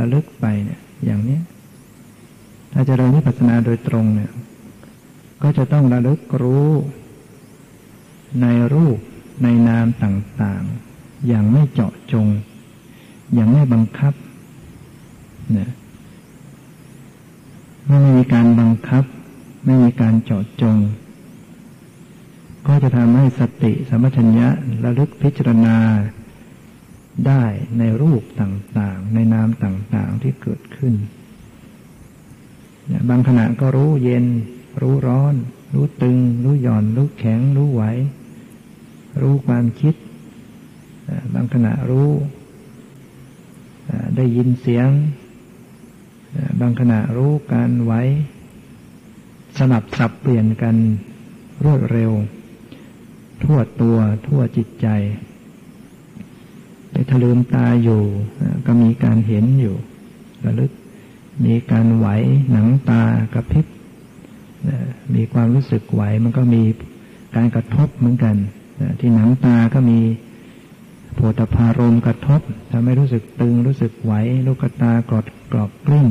ระลึกไปเนี่ยอย่างนี้ถ้าจะเริญวิปัสสนาโดยตรงเนี่ย ก็จะต้องระลึกรู้ ในรูปในนามต่างๆ อย่างไม่เจาะจง อย่างไม่บังคับเนี่ยไม่มีการบังคับ ไม่มีการเจาะจง ก็จะทำให้สติสัมปชัญญะระลึกพิจารณา ได้ในรูปต่างๆ ในนามต่างๆที่เกิดขึ้น บางขณะก็รู้เย็น รู้ร้อน รู้ตึง รู้หย่อน รู้แข็ง รู้ไหว รู้ความคิด บางขณะรู้ ได้ยินเสียง บางขณะรู้การไหว สลับสับเปลี่ยนกันรวดเร็ว ทั่วตัวทั่วจิตใจ ถ้าลืมตาอยู่ ก็มีการเห็นอยู่ระลึก มีการไหวหนังตากระพริบมีความรู้สึกไหวมันก็มีการกระทบเหมือนกันที่หนังตาก็มีโผฏพารมกระทบทำให้รู้สึกตึงรู้สึกไหวลูกตากรอดกรอบกลิ้ง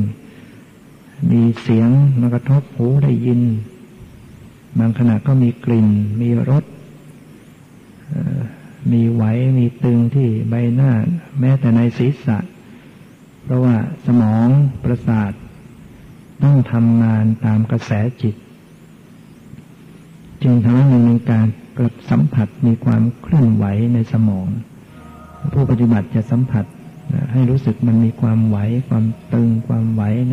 มีเสียงมากระทบหูได้ยิน บางขณะก็มีกลิ่น มีรส มีไหวมีตึงที่ใบหน้า แม้แต่ในศีรษะ เพราะว่าสมองประสาท ต้องทำงานตามกระแสจิต จึงทำให้มีการกระสัมผัสมีความเคลื่อนไหวในสมอง ผู้ปฏิบัติจะสัมผัสให้รู้สึกมันมีความไหวความตึงความไหวใน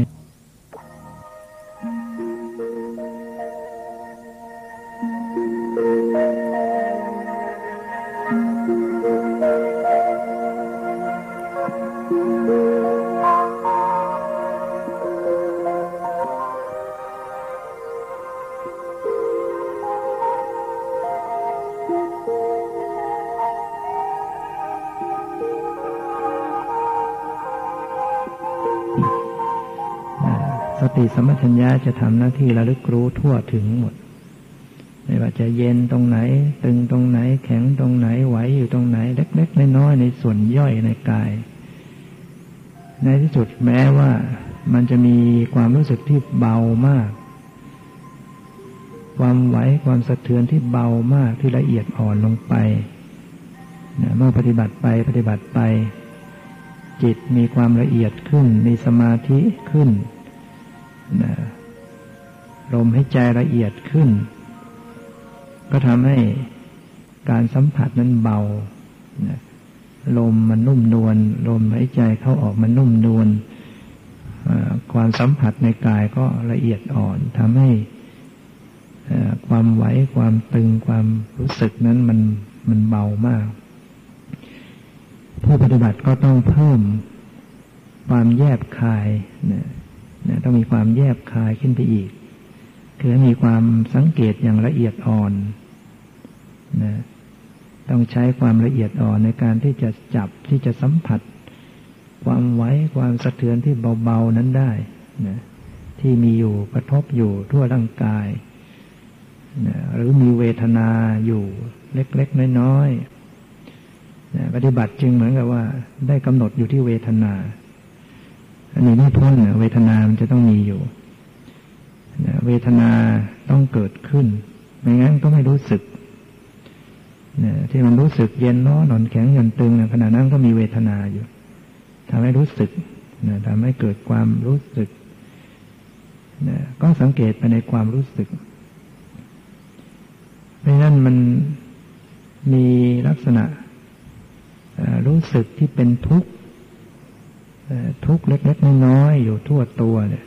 สมัชัญญาจะทำหน้าที่ระลึกรู้ทั่วถึงหมด ไม่ว่าจะเย็นตรงไหน ตึงตรงไหน แข็งตรงไหนไหวอยู่ตรงไหน เล็กๆน้อยๆในส่วนย่อยในกาย ในที่สุดแม้ว่ามันจะมีความรู้สึกที่เบามาก ความไหวความสะเทือนที่เบามากที่ละเอียดอ่อนลงไปเมื่อปฏิบัติไปปฏิบัติไป จิตมีความละเอียดขึ้น มีสมาธิขึ้น ลมให้ใจละเอียดขึ้น ก็ทำให้การสัมผัสนั้นเบาลมมันนุ่มนวลลมหายใจเข้าออกมันนุ่มนวลความสัมผัสในกายก็ละเอียดอ่อนทำให้ความไหวความตึงความรู้สึกนั้นมันมันเบามาก ผู้ปฏิบัติก็ต้องเพิ่มความแยบคายนะนะต้องมีความแยบคายขึ้นไปอีก คือมีความสังเกตอย่างละเอียดอ่อนนะต้องใช้ความละเอียดอ่อนในการที่จะจับที่จะสัมผัส ความไหวความสะเทือนที่เบาๆนั้นได้นะที่มีอยู่กระทบอยู่ทั่วร่างกายนะหรือมีเวทนาอยู่เล็กๆน้อยๆนะปฏิบัติจึงเหมือนกับว่า ได้กำหนดอยู่ที่เวทนา อันนี้ไม่พ้นเวทนามันจะต้องมีอยู่ เวทนาต้องเกิดขึ้น ไม่งั้นก็ไม่รู้สึกที่มันรู้สึกเย็นร้อนหนอนแข็งหย่อนตึงขณะนั้นก็มีเวทนาอยู่ทำให้รู้สึกทำให้เกิดความรู้สึกก็สังเกตไปในความรู้สึกเพราะนั้นมันมีลักษณะรู้สึกที่เป็นทุกข์ทุกข์เล็กๆน้อยๆอยู่ทั่วตัวเนี่ย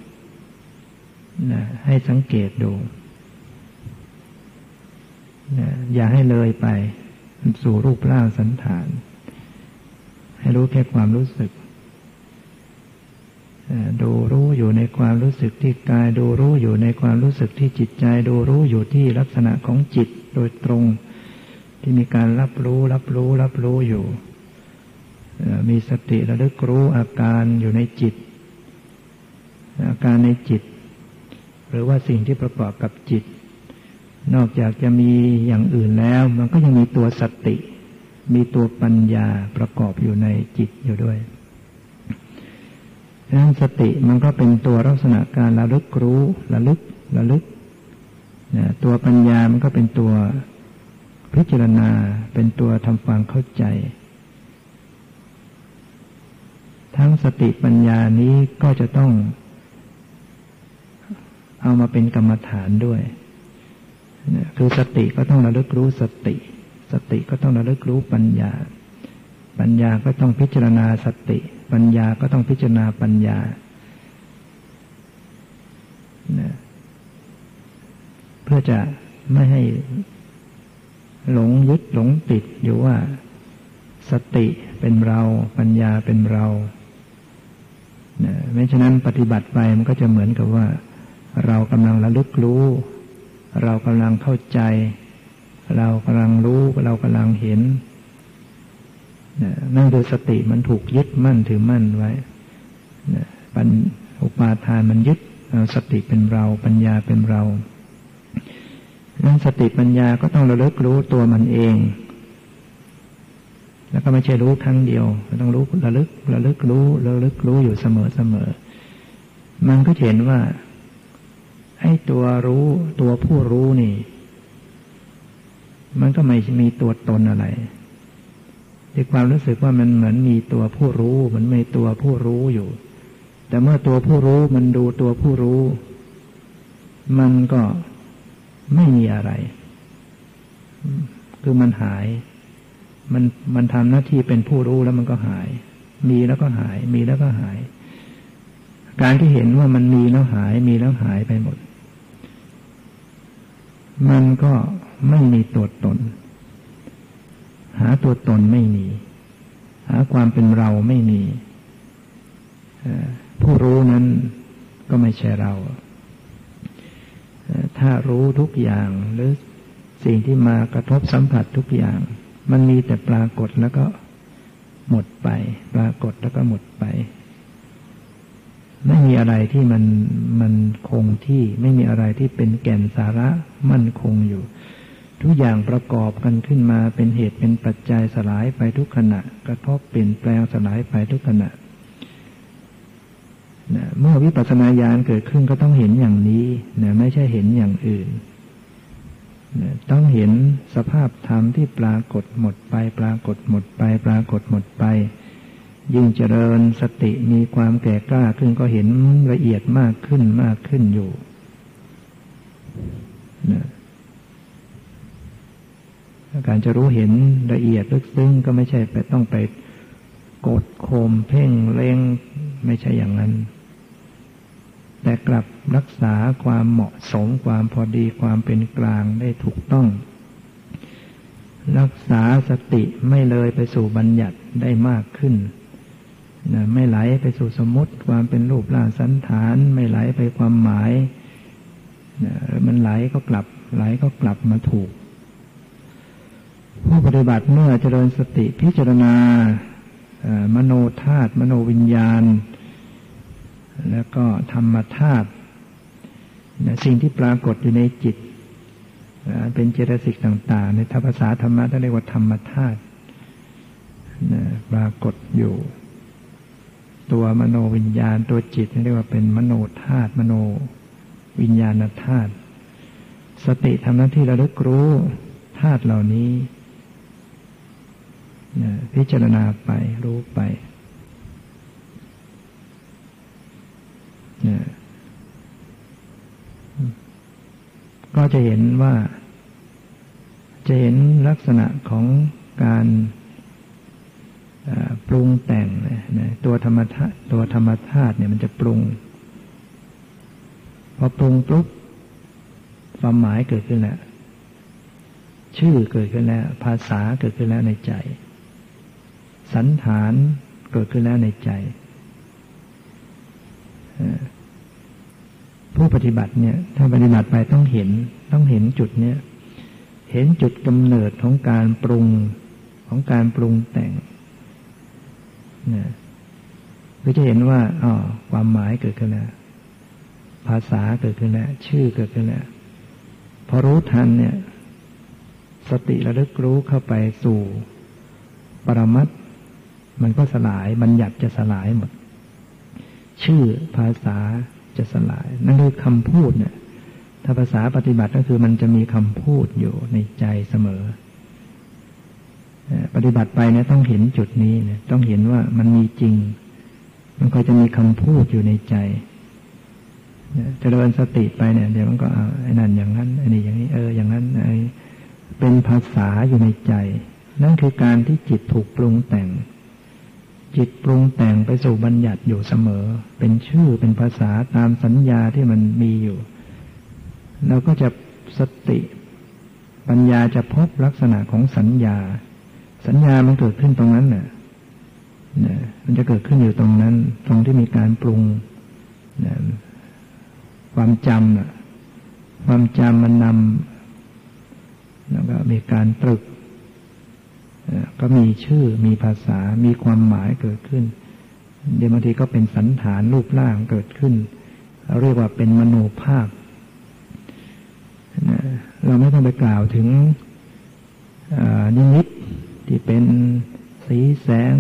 นะให้สังเกตดูนะอย่าให้เลยไป สู่รูปร่างสันฐาน ให้รู้แค่ความรู้สึกดูรู้อยู่ในความรู้สึกที่กาย ดูรู้อยู่ในความรู้สึกที่จิตใจ ดูรู้อยู่ที่ลักษณะของจิตโดยตรง ที่มีการรับรู้รับรู้รับรู้อยู่ มีสติระลึกรู้อาการอยู่ในจิต อาการในจิต หรือว่าสิ่งที่ประกอบกับจิต นอกจากจะมีอย่างอื่นแล้ว มันก็ยังมีตัวสติ มีตัวปัญญาประกอบอยู่ในจิตอยู่ด้วยถนั้นสติมันก็เป็นตัวลักษณะการระลึกรู้ระลึกระลึกนะตัวปัญญามันก็เป็นตัวพิจารณา เป็นตัวทำความเข้าใจ ทั้งสติปัญญานี้ก็จะต้อง เอามาเป็นกรรมฐานด้วยคือสติก็ต้องระลึกรู้สติ สติก็ต้องระลึกรู้ปัญญา ปัญญาก็ต้องพิจารณาสติ ปัญญาก็ต้องพิจารณาปัญญาเพื่อจะไม่ให้หลงยึดหลงติดอยู่ว่า สติเป็นเรา ปัญญาเป็นเราไม่ฉะนั้นปฏิบัติไปมันก็จะเหมือนกับว่า เรากำลังระลึกรู้ เรากำลังเข้าใจ เรากำลังรู้ เรากำลังเห็นนั่นคือสติมันถูกยึดมั่นถือมั่นไว้ปัญอุปาทานมันยึดสติเป็นเรา ปัญญาเป็นเรานั้นสติปัญญาก็ต้องระลึกรู้ตัวมันเอง แล้วก็ไม่ใช่รู้ครั้งเดียวต้องรู้ระลึกระลึกรู้ระลึกรู้อยู่เสมอเสมอ มันก็เห็นว่า ไอ้ตัวรู้ตัวผู้รู้นี่ มันก็ไม่มีตัวตนอะไรในความรู้สึกว่ามันเหมือนมีตัวผู้รู้ มันไม่ตัวผู้รู้อยู่ แต่เมื่อตัวผู้รู้มันดูตัวผู้รู้ มันก็ไม่มีอะไร คือมันหาย มันมันทำหน้าที่เป็นผู้รู้แล้วมันก็หาย มีแล้วก็หาย มีแล้วก็หาย การที่เห็นว่ามันมีแล้วหาย มีแล้วหายไปหมด มันก็ไม่มีตัวตน หาตัวตนไม่มี หาความเป็นเราไม่มีผู้รู้นั้นก็ไม่ใช่เรา ถ้ารู้ทุกอย่างหรือสิ่งที่มากระทบสัมผัสทุกอย่าง มันมีแต่ปรากฏแล้วก็หมดไป ปรากฏแล้วก็หมดไป ไม่มีอะไรที่มันมันคงที่ ไม่มีอะไรที่เป็นแก่นสาระ มั่นคงอยู่ ทุกอย่างประกอบกันขึ้นมาเป็นเหตุเป็นปัจจัยสลายไปทุกขณะ กระทบเปลี่ยนแปลงสลายไปทุกขณะนะเมื่อวิปัสสนาญาณเกิดขึ้นก็ต้องเห็นอย่างนี้นะไม่ใช่เห็นอย่างอื่นนะต้องเห็นสภาพธรรมที่ปรากฏหมดไป ปรากฏหมดไป ปรากฏหมดไป ยิ่งเจริญสติมีความแก่กล้าขึ้นก็เห็นละเอียดมากขึ้นมากขึ้นอยู่ นะการจะรู้เห็นละเอียดลึกซึ้งก็ไม่ใช่ไปต้องไปกดโคมเพ่งเล็งไม่ใช่อย่างนั้น แต่กลับรักษาความเหมาะสมความพอดีความเป็นกลางได้ถูกต้อง รักษาสติไม่เลยไปสู่บัญญัติได้มากขึ้นนะไม่ไหลไปสู่สมมติความเป็นรูปร่างสันฐาน ไม่ไหลไปความหมาย มันไหลก็กลับ ไหลก็กลับมาถูก ผู้ปฏิบัติเมื่อเจริญสติพิจารณามโนธาตุมโนวิญญาณ แล้วก็ธรรมธาตุสิ่งที่ปรากฏอยู่ในจิต เป็นเจตสิกต่าง ๆ ในภาษาธรรมะท่านเรียกว่าธรรมธาตุปรากฏอยู่ ตัวมโนวิญญาณตัวจิตเรียกว่าเป็นมโนธาตุมโน วิญญาณธาตุสติทำหน้าที่ระลึกรู้ธาตุเหล่านี้พิจารณาไปรู้ไปก็จะเห็นว่า จะเห็นลักษณะของการปรุงแต่งนะตัวธรรมธาตุตัวธรรมธาตุเนี่ยมันจะปรุง พอปรุงปุ๊บความหมายเกิดขึ้นแล้วชื่อเกิดขึ้นแล้ว ภาษาเกิดขึ้นแล้วในใจ สันฐานเกิดขึ้นแล้วในใจ ผู้ปฏิบัติเนี่ย ถ้าปฏิบัติไปต้องเห็น ต้องเห็นจุดเนี้ยเห็นจุดกำเนิดของการปรุงของการปรุงแต่งเนี่ยก็จะเห็นว่าอ๋อความหมายเกิดขึ้นแล้ว ภาษาเกิดขึ้นแล้วชื่อเกิดขึ้นแล้วพอรู้ทันเนี่ย สติระลึกรู้เข้าไปสู่ปรมัตมันก็สลายบัญญัติจะสลายหมด ชื่อภาษาจะสลาย นั่นคือคำพูดเนี่ย ถ้าภาษาปฏิบัติก็คือมันจะมีคำพูดอยู่ในใจเสมอปฏิบัติไปเนี่ยต้องเห็นจุดนี้เนี่ยต้องเห็นว่ามันมีจริง มันก็จะมีคำพูดอยู่ในใจ จะเดินสติไปเนี่ยเดี๋ยวมันก็เอาไอ้นั่นอย่างนั้นไอ้นี่อย่างนี้เอออย่างนั้นไอ้เป็นภาษาอยู่ในใจ นั่นคือการที่จิตถูกปรุงแต่ง จิตปรุงแต่งไปสู่บัญญัติอยู่เสมอ เป็นชื่อเป็นภาษาตามสัญญาที่มันมีอยู่เราก็จะสติ ปัญญาจะพบลักษณะของสัญญา สัญญามันเกิดขึ้นตรงนั้นน่ะมันจะเกิดขึ้นอยู่ตรงนั้น ตรงที่มีการปรุง ความจำน่ะความจำมันนำแล้วก็มีการตรึก ก็มีชื่อมีภาษามีความหมายเกิดขึ้น เดี๋ยวบางทีก็เป็นสันฐานรูปร่างเกิดขึ้นเราเรียกว่าเป็นมโนภาพ เราไม่ต้องไปกล่าวถึงนิมิตที่เป็นสีแสง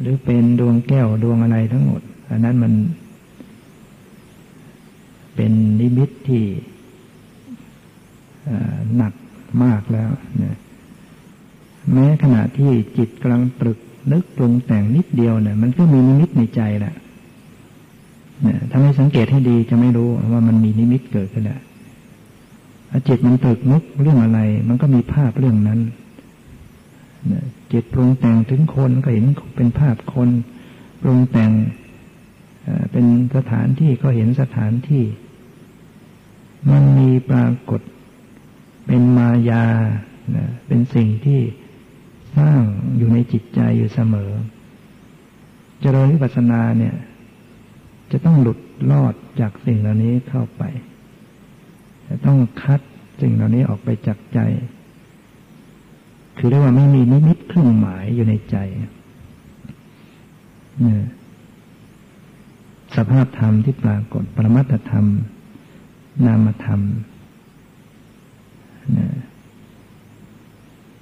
หรือเป็นดวงแก้วดวงอะไรทั้งหมด อันนั้นมัน เป็นนิมิตที่หนักมากแล้วนะแม้ขณะที่จิตกำลังตรึกนึกปรุงแต่งนิดเดียวเนี่ย มันก็มีนิมิตในใจแหละเนี่ยถ้าไม่สังเกตให้ดีจะไม่รู้ว่ามันมีนิมิตเกิดขึ้นแล้วจิตมันตรึกนึกเรื่องอะไร มันก็มีภาพเรื่องนั้นจิตปรุงแต่งถึงคนก็เห็นเป็นภาพคน ปรุงแต่งเป็นสถานที่ก็เห็นสถานที่ มันมีปรากฏ เป็นมายานะเป็นสิ่งที่สร้างอยู่ในจิตใจอยู่เสมอ เจริญวิปัสสนาเนี่ย จะต้องหลุดลอดจากสิ่งเหล่านี้เข้าไป จะต้องคัดสิ่งเหล่านี้ออกไปจากใจ คือเรียกว่าไม่มีนิมิตเครื่องหมายอยู่ในใจเนี่ยสภาพธรรมที่ปรากฏ ปรมัตธรรม นามธรรมนะ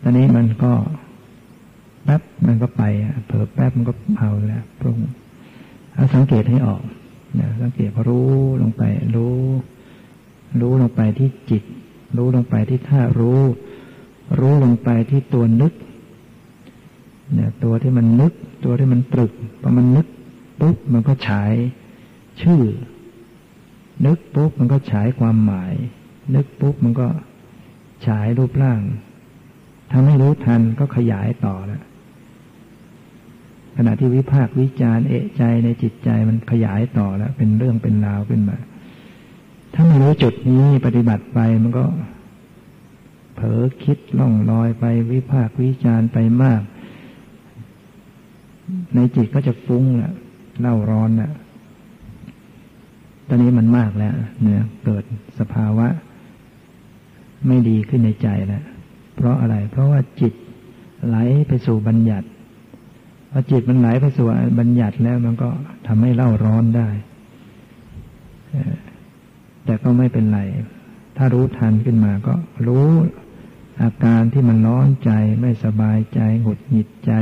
ตอนนี้มันก็แป๊บมันก็ไปเผลอแป๊บมันก็เอาแล้วปรุงเอาสังเกตให้ออกนะสังเกตพอรู้ลงไป รู้ รู้ลงไปที่จิต รู้ลงไปที่ท่ารู้ รู้ลงไปที่ตัวนึกเนี่ยตัวที่มันนึก ตัวที่มันตรึกพอมันนึกปุ๊บมันก็ฉายชื่อ นึกปุ๊บมันก็ฉายความหมาย นึกปุ๊บมันก็ฉายรูปร่างทำให้รู้ทันก็ขยายต่อแล้วขณะที่วิพากวิจารเอะใจในจิตใจมันขยายต่อแล้ว เป็นเรื่องเป็นราวขึ้นมา ถ้าไม่รู้จุดนี้ปฏิบัติไปมันก็ เผลอคิดล่องลอยไปวิพากวิจารไปมาก ในจิตก็จะฟุ้งแหละเล่าร้อนแหละ อนนี้มันมากแล้วเนี่ยเกิดสภาวะ ไม่ดีขึ้นในใจแล้ว เพราะอะไร เพราะว่าจิตไหลไปสู่บัญญัติพอจิตมันไหลไปสู่บัญญัติแล้วมันก็ทำให้เล่าร้อนได้ แต่ก็ไม่เป็นไร ถ้ารู้ทันขึ้นมาก็รู้อาการที่มันร้อนใจไม่สบายใจหงุดหงิดใจ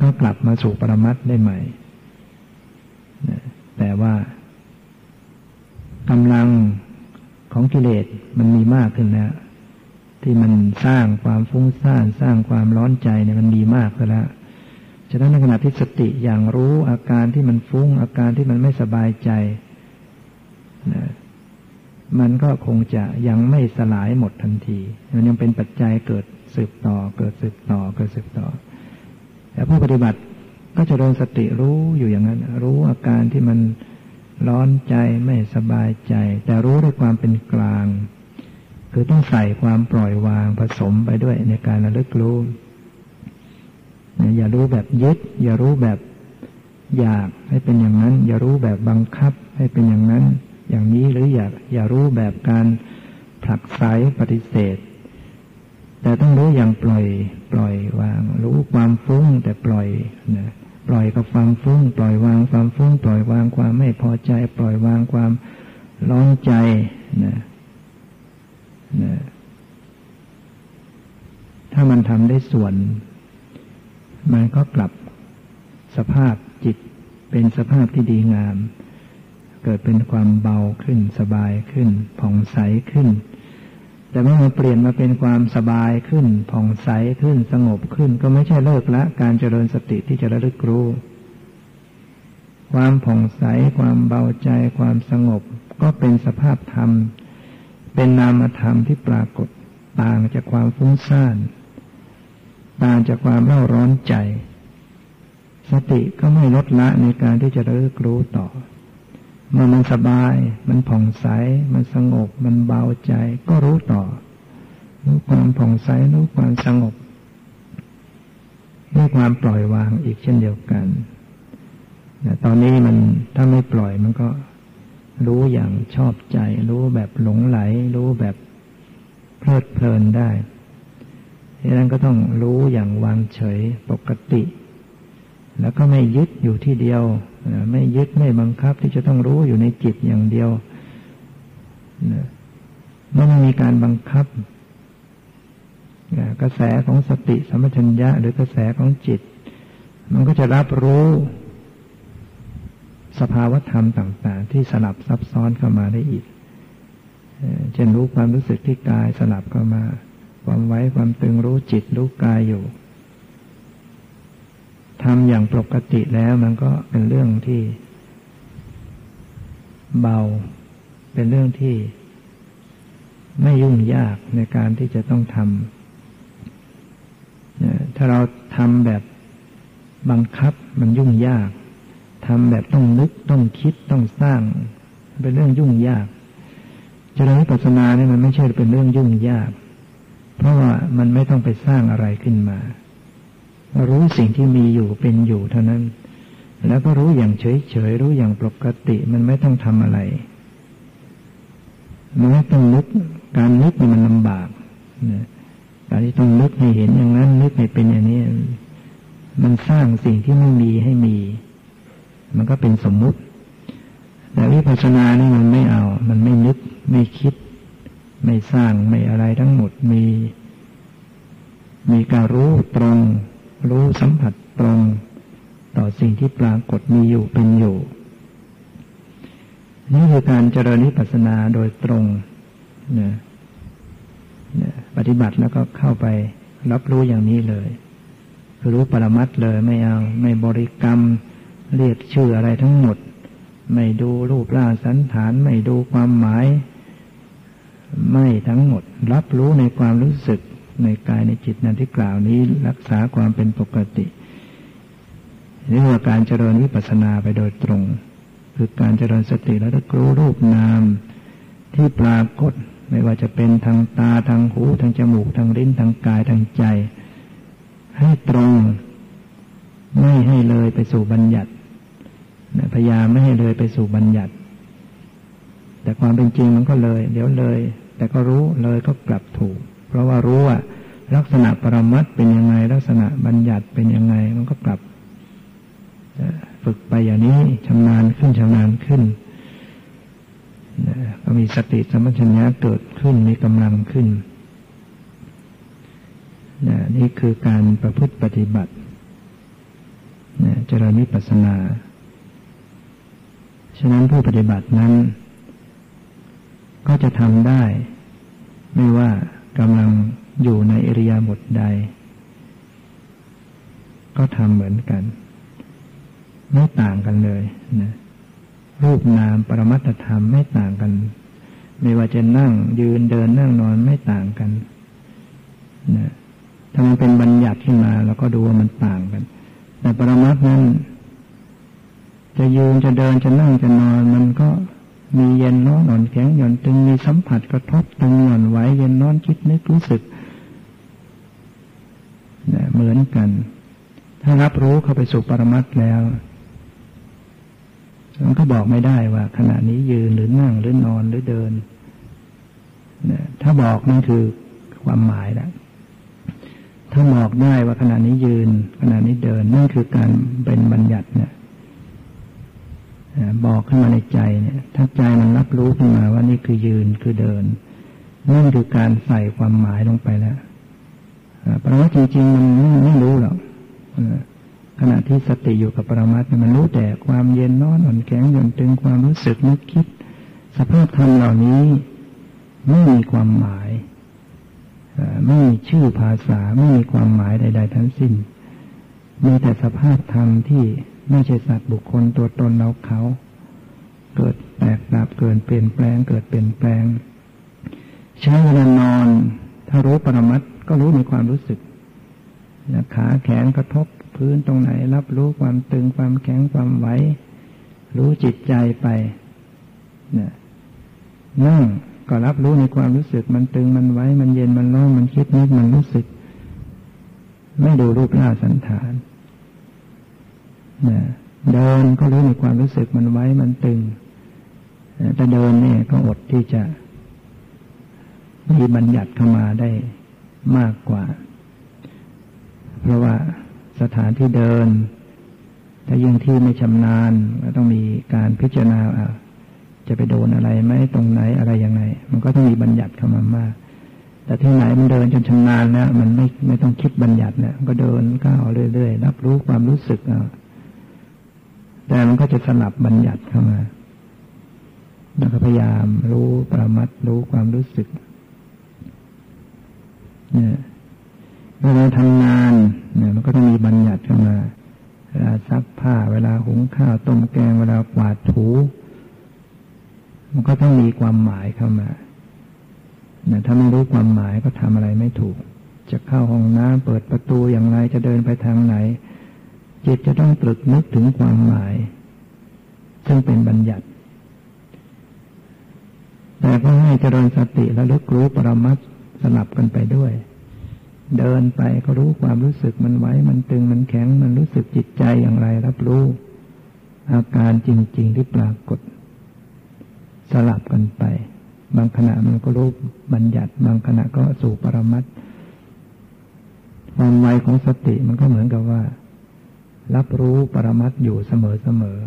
ก็กลับมาสู่ปรมัตได้ใหม่ แต่ว่า กำลังของกิเลสมันมีมากขึ้นแล้วที่มันสร้างความฟุ้งซ่านสร้างความร้อนใจเนี่ยมันมีมากไปแล้วฉะนั้นในขณะที่สติอย่างรู้อาการที่มันฟุ้ง อาการที่มันไม่สบายใจนะมันก็คงจะยังไม่สลายหมดทันที มันยังเป็นปัจจัยเกิดสืบต่อ เกิดสืบต่อ เกิดสืบต่อ แต่ผู้ปฏิบัติก็จะเริญสติรู้อยู่อย่างนั้น รู้อาการที่มัน ร้อนใจไม่สบายใจ แต่รู้ด้วยความเป็นกลาง คือต้องใส่ความปล่อยวางผสมไปด้วยในการระลึกรู้อย่ารู้แบบยึด อย่ารู้แบบอยากให้เป็นอย่างนั้น อย่ารู้แบบบังคับให้เป็นอย่างนั้น อย่างนี้หรืออย่าอย่ารู้แบบการผลักไสปฏิเสธ แต่ต้องรู้อย่างปล่อย ปล่อยวาง รู้ความฟุ้งแต่ปล่อยนะ ปล่อยกับความฟุ้งปล่อยวางความฟุ้งปล่อยวางความไม่พอใจ ปล่อยวางความร้อนใจนะนะถ้ามันทำได้ส่วน มันก็กลับสภาพจิตเป็นสภาพที่ดีงาม เกิดเป็นความเบาขึ้นสบายขึ้นผ่องใสขึ้น แต่เมื่อมาเปลี่ยนมาเป็นความสบายขึ้นผ่องใสขึ้นสงบขึ้น ก็ไม่ใช่เลิกละการเจริญสติที่จะระลึกรู้ ความผ่องใส ความเบาใจ ความสงบ ก็เป็นสภาพธรรม เป็นนามธรรมที่ปรากฏต่างจากความฟุ้งซ่านต่างจากความเล่าร้อนใจ สติก็ไม่ลดละในการที่จะระลึกรู้ต่อ เมื่อมันสบาย มันผ่องใส มันสงบ มันเบาใจ ก็รู้ต่อ รู้ความผ่องใส รู้ความสงบ รู้ความปล่อยวางอีกเช่นเดียวกันแต่ตอนนี้มันถ้าไม่ปล่อยมันก็รู้อย่างชอบใจ รู้แบบหลงไหล รู้แบบเพลิดเพลินได้ดังนั้นก็ต้องรู้อย่างวางเฉยปกติ แล้วก็ไม่ยึดอยู่ที่เดียว ไม่ยึดไม่บังคับที่จะต้องรู้อยู่ในจิตอย่างเดียวเมื่อไม่มีการบังคับกระแสของสติสัมปชัญญะหรือกระแสของจิต มันก็จะรับรู้ สภาวธรรมต่าง ๆ ที่สลับซับซ้อนเข้ามาได้อีกเช่นรู้ความรู้สึกที่กายสลับเข้ามา ความไว้ความตึงรู้จิตรู้กายอยู่ ทำอย่างปกติแล้วมันก็เป็นเรื่องที่เบา เป็นเรื่องที่ไม่ยุ่งยากในการที่จะต้องทำถ้าเราทำแบบบังคับมันยุ่งยากทำแบบต้องนึกต้องคิดต้องสร้าง เป็นเรื่องยุ่งยากจริญวิปัสสนาเนี่ยมันไม่ใช่เป็นเรื่องยุ่งยาก เพราะว่ามันไม่ต้องไปสร้างอะไรขึ้นมา รู้สิ่งที่มีอยู่เป็นอยู่เท่านั้น แล้วก็รู้อย่างเฉยเฉยรู้อย่างปกติมันไม่ต้องทำอะไรมันไม่ต้องนึกการนึกมันลำบากการที่ต้องนึกให้เห็นอย่างนั้น นึกให้เป็นอย่างนี้ มันสร้างสิ่งที่ไม่มีให้มี มันก็เป็นสมมุติ แต่วิปัสสนานี่มันไม่เอา มันไม่นึก ไม่คิด ไม่สร้างไม่อะไรทั้งหมดมี มีการรู้ตรง รู้สัมผัสตรงต่อสิ่งที่ปรากฏมีอยู่เป็นอยู่ นี่คือการเจริญนิพพานาโดยตรงนี่ยปฏิบัติแล้วก็เข้าไปรับรู้อย่างนี้เลยคือรู้ปรมัตเลยไม่เอา ไม่บริกรรม เรียกชื่ออะไรทั้งหมด ไม่ดูรูปร่างสันฐาน ไม่ดูความหมาย ไม่ทั้งหมด รับรู้ในความรู้สึก ในกายในจิตนั้นที่กล่าวนี้ รักษาความเป็นปกติเรียกว่าการเจริญวิปัสสนาไปโดยตรง คือการเจริญสติและรู้รูปนามที่ปรากฏไม่ว่าจะเป็นทางตาทางหูทางจมูกทางลิ้นทางกายทางใจ ให้ตรง ไม่ให้เลยไปสู่บัญญัติพยายามไม่ให้เลยไปสู่บัญญัติ แต่ความเป็นจริงมันก็เลย เดี๋ยวเลย แต่ก็รู้เลยก็กลับถูก เพราะว่ารู้ว่าลักษณะปรมัตเป็นยังไง ลักษณะบัญญัติเป็นยังไง มันก็กลับฝึกไปอย่างนี้ชำนาญขึ้นชำนาญขึ้นก็มีสติสมัชัญญะเกิดขึ้นมีกำลังขึ้นนี่คือการประพฤติปฏิบัติเจริญวิปัสสนา ฉะนั้นผู้ปฏิบัตินั้น ก็จะทำได้ ไม่ว่า กำลังอยู่ในอริยาบทใด ก็ทำเหมือนกัน ไม่ต่างกันเลยนะรูปนามปรมัตธรรมไม่ต่างกัน ไม่ว่าจะนั่งยืนเดินนั่งนอนไม่ต่างกันนะถ้ามันเป็นบัญญัติขึ้นมาเราก็ดูว่ามันต่างกัน แต่ปรมัตนั้น จะยืนจะเดินจะนั่งจะนอนมันก็ มีเย็นร้อนอ่อนแข็งหย่อนตึงมีสัมผัสกระทบตึงหย่อนไหวเย็นร้อนคิดนึกรู้สึกเหมือนกัน ถ้ารับรู้เข้าไปสู่ปรมัตแล้วมันก็บอกไม่ได้ว่า ขณะนี้ยืนหรือนั่งหรือนอนหรือเดินถ้าบอกนั่นคือความหมายแล้วถ้าบอกได้ว่าขณะนี้ยืน ขณะนี้เดินนั่นคือการเป็นบัญญัติเนี่ย บอกขึ้นมาในใจเนี่ย ถ้าใจมันรับรู้ขึ้นมาว่านี่คือยืนคือเดินนั่นคือการใส่ความหมายลงไปแล้วปลว่าจริงๆ มันไม่รู้หรอกขณะที่สติอยู่กับปรมัตมันรู้แต่ความเย็นน้อนอ่อนแข็งหย่อนตึงความรู้สึกนึกคิด สภาพธรรมเหล่านี้ไม่มีความหมายไม่มีชื่อภาษาไม่มีความหมายใด ๆ ทั้งสิ้น มีแต่สภาพธรรมที่ ไม่ใช่สัตว์บุคคลตัวตนเราเขา เกิดแตกดับเกิดเปลี่ยนแปลง เกิดเปลี่ยนแปลง ใช้เวลานอน ถ้ารู้ปรมัตก็รู้ในความรู้สึกขาแขนกระทบพื้นตรงไหน รับรู้ความตึงความแข็งความไหวรู้จิตใจไปนั่งก็รับรู้ในความรู้สึกมันตึงมันไหวมันเย็นมันร้อนมันคิดนึกมันรู้สึก ไม่ดูรูปร่างสันฐาน เนี่ยเดินก็รู้ในความรู้สึกมันไว้มันตึงแต่เดินเนี่ยก็อดที่จะมีบัญญัติเข้ามาได้มากกว่า เพราะว่าสถานที่เดิน ถ้ายิ่งที่ไม่ชำนาญก็ต้องมีการพิจารณาจะไปโดนอะไรไหมตรงไหนอะไรยังไง มันก็ต้องมีบัญญัติเข้ามามาก แต่ที่ไหนมันเดินจนชำนาญแล้วมันไม่ไม่ต้องคิดบัญญัติเนี่ยก็เดินก้าวเรื่อยๆรับรู้ความรู้สึกอะ แต่มันก็จะสลับบัญญัติเข้ามาแล้วก็พยายามรู้ประมัดรู้ความรู้สึกเนี่ยเวลาทำงานเนี่ยมันก็ต้องมีบัญญัติเข้ามา เวลาซักผ้า เวลาหุงข้าวต้มแกง เวลากวาดถู มันก็ต้องมีความหมายเข้ามาเนี่ยถ้าไม่รู้ความหมายก็ทำอะไรไม่ถูก จะเข้าห้องน้ำเปิดประตูอย่างไรจะเดินไปทางไหน จิตจะต้องตรึกนึกถึงความหมาย ซึ่งเป็นบัญญัติ แต่ก็ให้เจริญสติและลึกรู้ปรมัตสลับกันไปด้วย เดินไปก็รู้ความรู้สึกมันไหวมันตึงมันแข็งมันรู้สึกจิตใจอย่างไร รับรู้ อาการจริง ๆ ที่ปรากฏ สลับกันไป บางขณะมันก็รู้บัญญัติ บางขณะก็สู่ปรมัตความไวของสติมันก็เหมือนกับว่า รับรู้ปรมัตอยู่เสมอ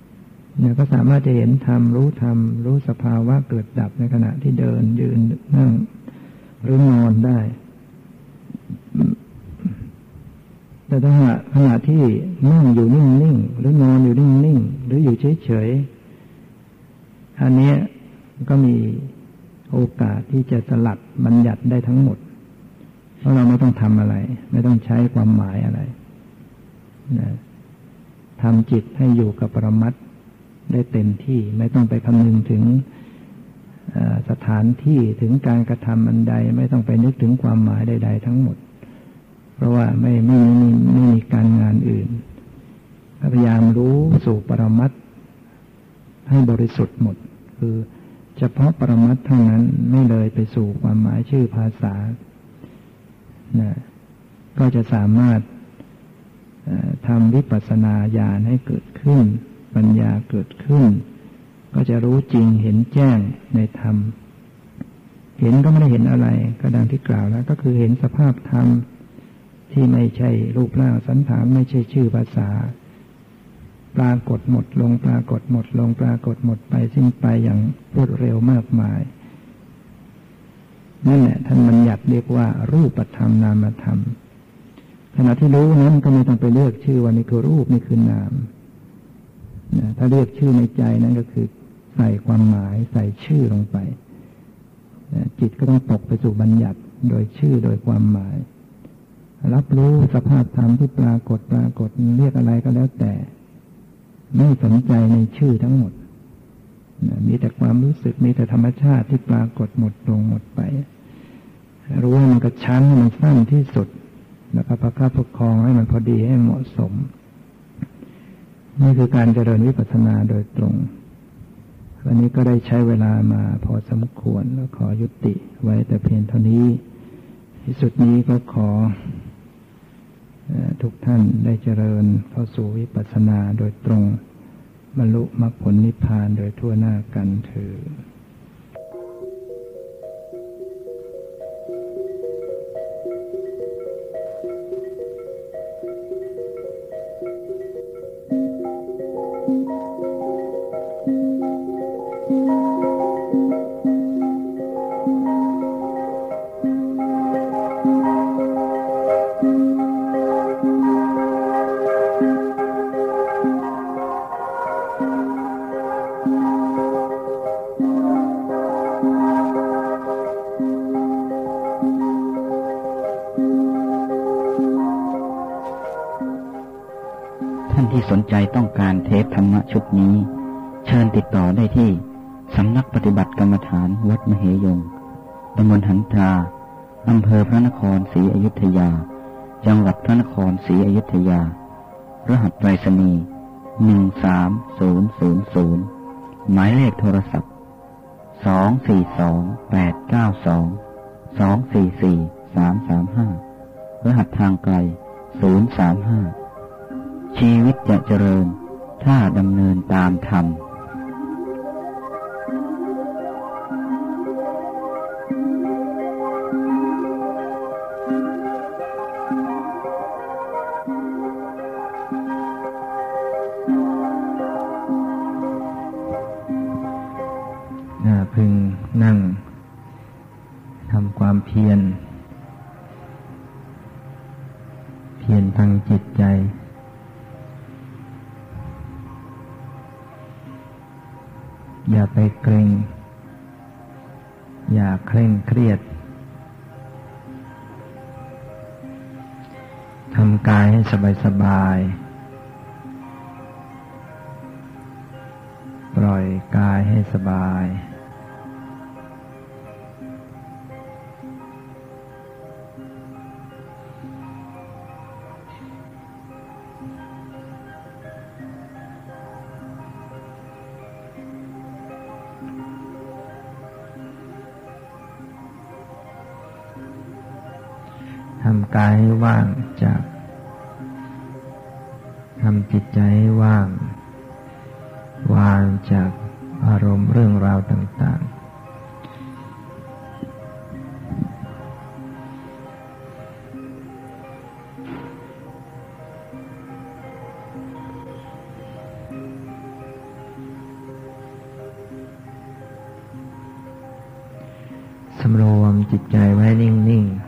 ๆเนี่ยก็สามารถจะเห็นธรรมรู้ธรรมรู้สภาวะเกิดดับในขณะที่เดินยืนนั่งหรือนอนได้แต่ถ้าขณะที่นั่งอยู่นิ่งๆหรือนอนอยู่นิ่งๆหรืออยู่เฉยๆอันนี้ก็มีโอกาสที่จะสลัดบัญญัติได้ทั้งหมดเพราะเราไม่ต้องทำอะไร ไม่ต้องใช้ความหมายอะไร นะทำจิตให้อยู่กับปรมัตได้เต็มที่ไม่ต้องไปคำนึงถึงสถานที่ถึงการกระทำอันใด ไม่ต้องไปนึกถึงความหมายใด ๆ ทั้งหมด เพราะว่าไม่ไม่ไม่ไม่มีการงานอื่นพยายามรู้สู่ปรมัตให้บริสุทธิ์หมด คือเฉพาะปรมัตเท่านั้นไม่เลยไปสู่ความหมายชื่อภาษานะก็จะสามารถ ทำวิปัสสนาญาณให้เกิดขึ้น ปัญญาเกิดขึ้น ก็จะรู้จริงเห็นแจ้งในธรรม เห็นก็ไม่ได้เห็นอะไร ก็ดังที่กล่าวแล้ว ก็คือเห็นสภาพธรรมที่ไม่ใช่รูปร่างสันฐานไม่ใช่ชื่อภาษา ปรากฏหมดลงปรากฏหมดลงปรากฏหมดไปสิ้นไปอย่างรวดเร็วมากมายนั่นแหละท่านบัญญัติเรียกว่ารูปธรรมนามธรรม ขณะที่รู้นั้นก็ไม่ต้องไปเลือกชื่อว่านี่คือรูปนี่คือนามถ้าเรียกชื่อในใจนั้นก็คือใส่ความหมายใส่ชื่อลงไปจิตก็ต้องตกไปสู่บัญญัติโดยชื่อโดยความหมาย รับรู้สภาพธรรมที่ปรากฏปรากฏเรียกอะไรก็แล้วแต่ ไม่สนใจในชื่อทั้งหมดมีแต่ความรู้สึกมีแต่ธรรมชาติที่ปรากฏหมดลงหมดไป รู้ว่ามันกระชั้นมันสั้นที่สุด แล้วก็ประคับประคองให้มันพอดีให้เหมาะสม นี่คือการเจริญวิปัสสนาโดยตรง วันนี้ก็ได้ใช้เวลามาพอสมควรแล้วขอยุติไว้แต่เพียงเท่านี้ ที่สุดนี้ก็ขอทุกท่านได้เจริญเข้าสู่วิปัสสนาโดยตรงบรรลุมรรคผลนิพพานโดยทั่วหน้ากันเถิด สนใจต้องการเทปธรรมะชุดนี้ เชิญติดต่อได้ที่สำนักปฏิบัติกรรมฐานวัดมเหยงตำบลหันตราอำเภอพระนครศรีอยุธยา จังหวัดพระนครศรีอยุธยา รหัสไปรษณีย์หนึ่งสามศูนย์ศูนย์ศูนย์หมายเลขโทรศัพท์สองสี่สองแปดเก้าสองสองสี่สี่สามสามห้ารหัสทางไกลศูนย์สามห้า ชีวิตจะเจริญ ถ้าดำเนินตามธรรม ทำจิตใจให้ว่างวางจากอารมณ์เรื่องราวต่าง ๆ สำรวมจิตใจไว้นิ่ง ๆ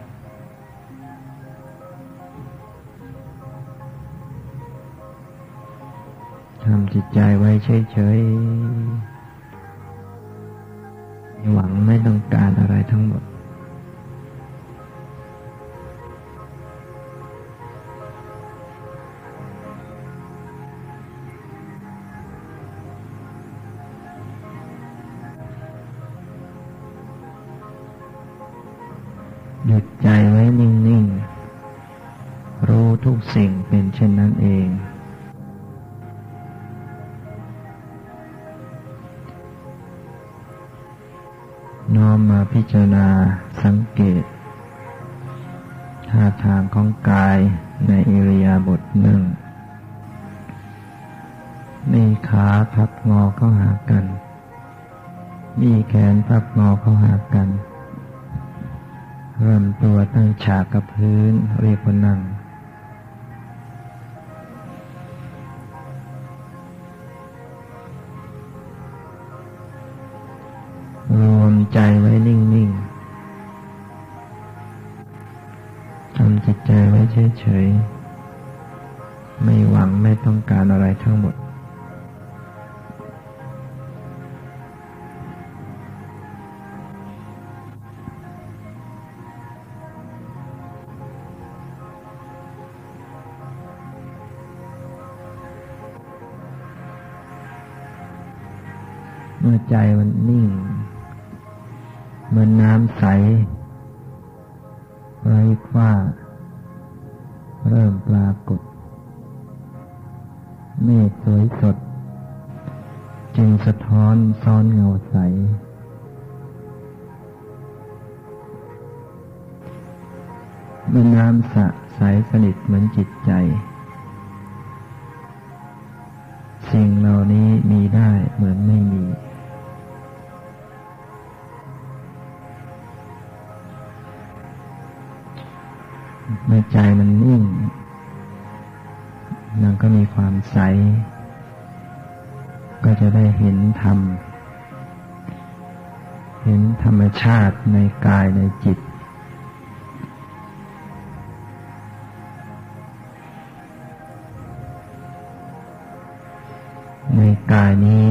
จิตใจไว้เฉยๆหวังไม่ต้องการอะไรทั้งหมด มื่อใจมันนิ่ง เหมือนน้ำใสไร้ว่าเริ่มปรากฏ เมฆสวยสด จึงสะท้อนซ้อนเงาใสเมื่อน้ำสะใสสนิทเหมือนจิตใจ สิ่งเหล่านี้มีได้เหมือนไม่มี เมื่อใจมันนิ่ง มันก็มีความใส ก็จะได้เห็นธรรม เห็นธรรมชาติในกายในจิต ในกายนี้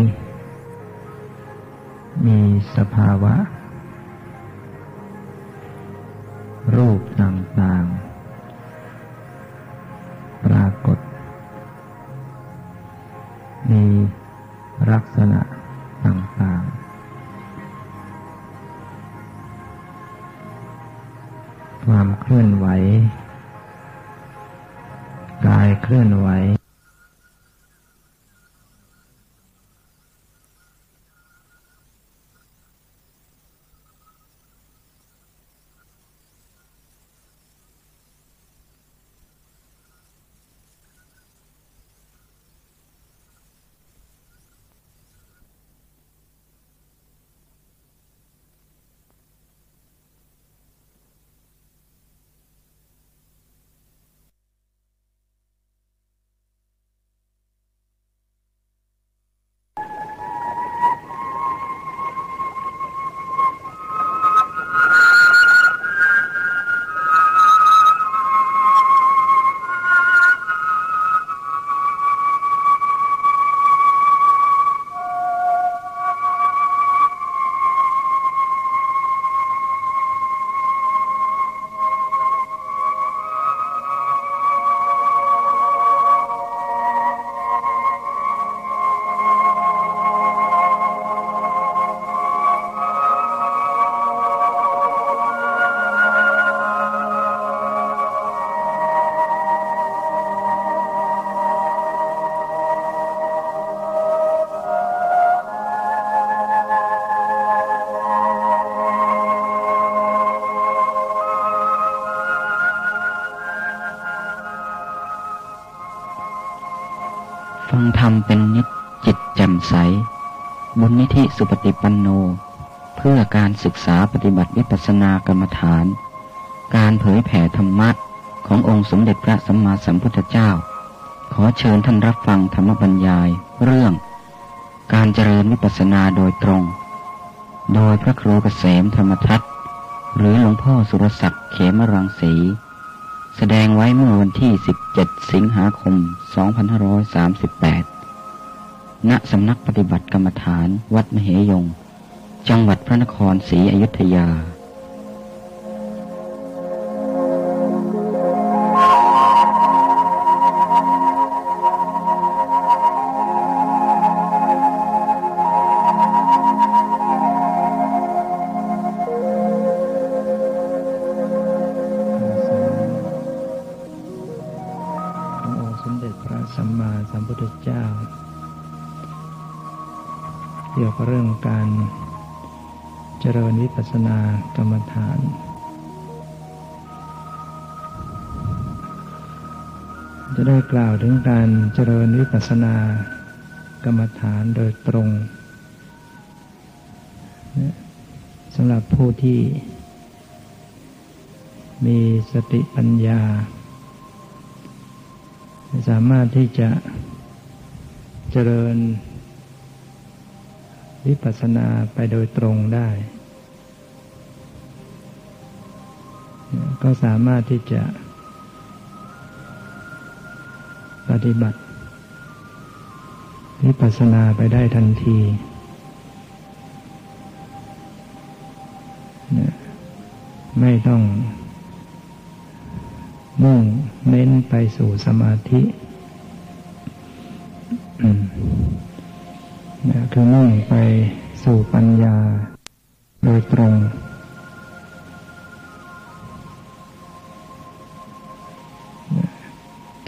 ธิสุปฏิปันโน เพื่อการศึกษาปฏิบัติวิปัสสนากรรมฐาน การเผยแผ่ธรรมะขององค์สมเด็จพระสัมมาสัมพุทธเจ้า ขอเชิญท่านรับฟังธรรมบรรยายเรื่อง การเจริญวิปัสสนาโดยตรง โดยพระครูเกษมธรรมทัตหรือหลวงพ่อสุรศักดิ์เขมรังสี แสดงไว้เมื่อวันที่ 17 สิงหาคม 2538 ณสำนักปฏิบัติกรรมฐานวัดมเหยง จังหวัดพระนครศรีอยุธยา กาวถึงการเจริญวิปัสสนากรรมฐานโดยตรงสำหรับผู้ที่มีสติปัญญา สามารถที่จะเจริญวิปัสสนาไปโดยตรงได้ ก็สามารถที่จะ ปฏิบัติวิปัสสนาไปได้ทันทีไม่ต้องมุ่งเน้นไปสู่สมาธิคือมุ่งไปสู่ปัญญาโดยตรง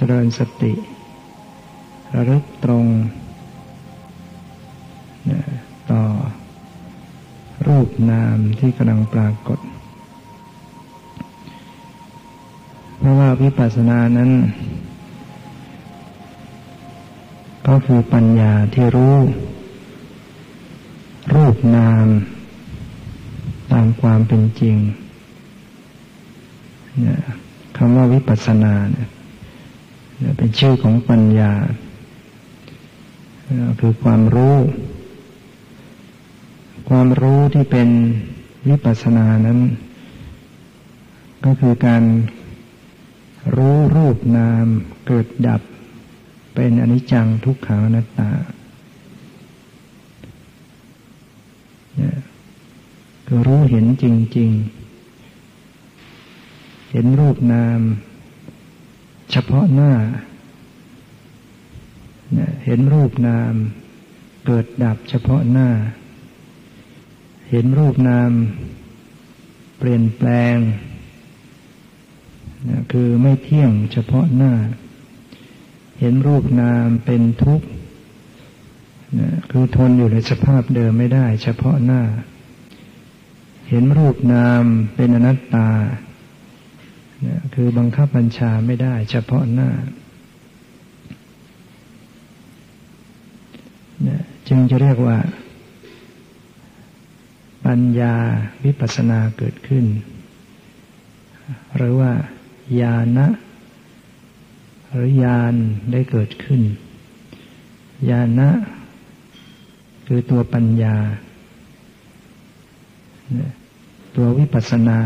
ริญสติ ระลึกตรงต่อรูปนามที่กำลังปรากฏ เพราะว่าวิปัสสนานั้น ก็คือปัญญาที่รู้ รูปนาม ตามความเป็นจริงคำว่าวิปัสสนาเนี่ย เป็นชื่อของปัญญา คือความรู้ ความรู้ที่เป็นวิปัสสนานั้น ก็คือการรู้รูปนามเกิดดับ เป็นอนิจจังทุกขังอนัตตาคือรู้เห็นจริง ๆ เห็นรูปนาม เฉพาะหน้า เห็นรูปนาม เกิดดับเฉพาะหน้า เห็นรูปนาม เปลี่ยนแปลง คือไม่เที่ยงเฉพาะหน้า เห็นรูปนามเป็นทุกข์คือทนอยู่ในสภาพเดิมไม่ได้ เฉพาะหน้า เห็นรูปนามเป็นอนัตตา คือบังคับบัญชาไม่ได้เฉพาะหน้านะจึงจะเรียกว่า ปัญญาวิปัสสนาเกิดขึ้น หรือว่าญาณะหรือญาณได้เกิดขึ้นญาณะคือตัวปัญญา ตัววิปัสสนา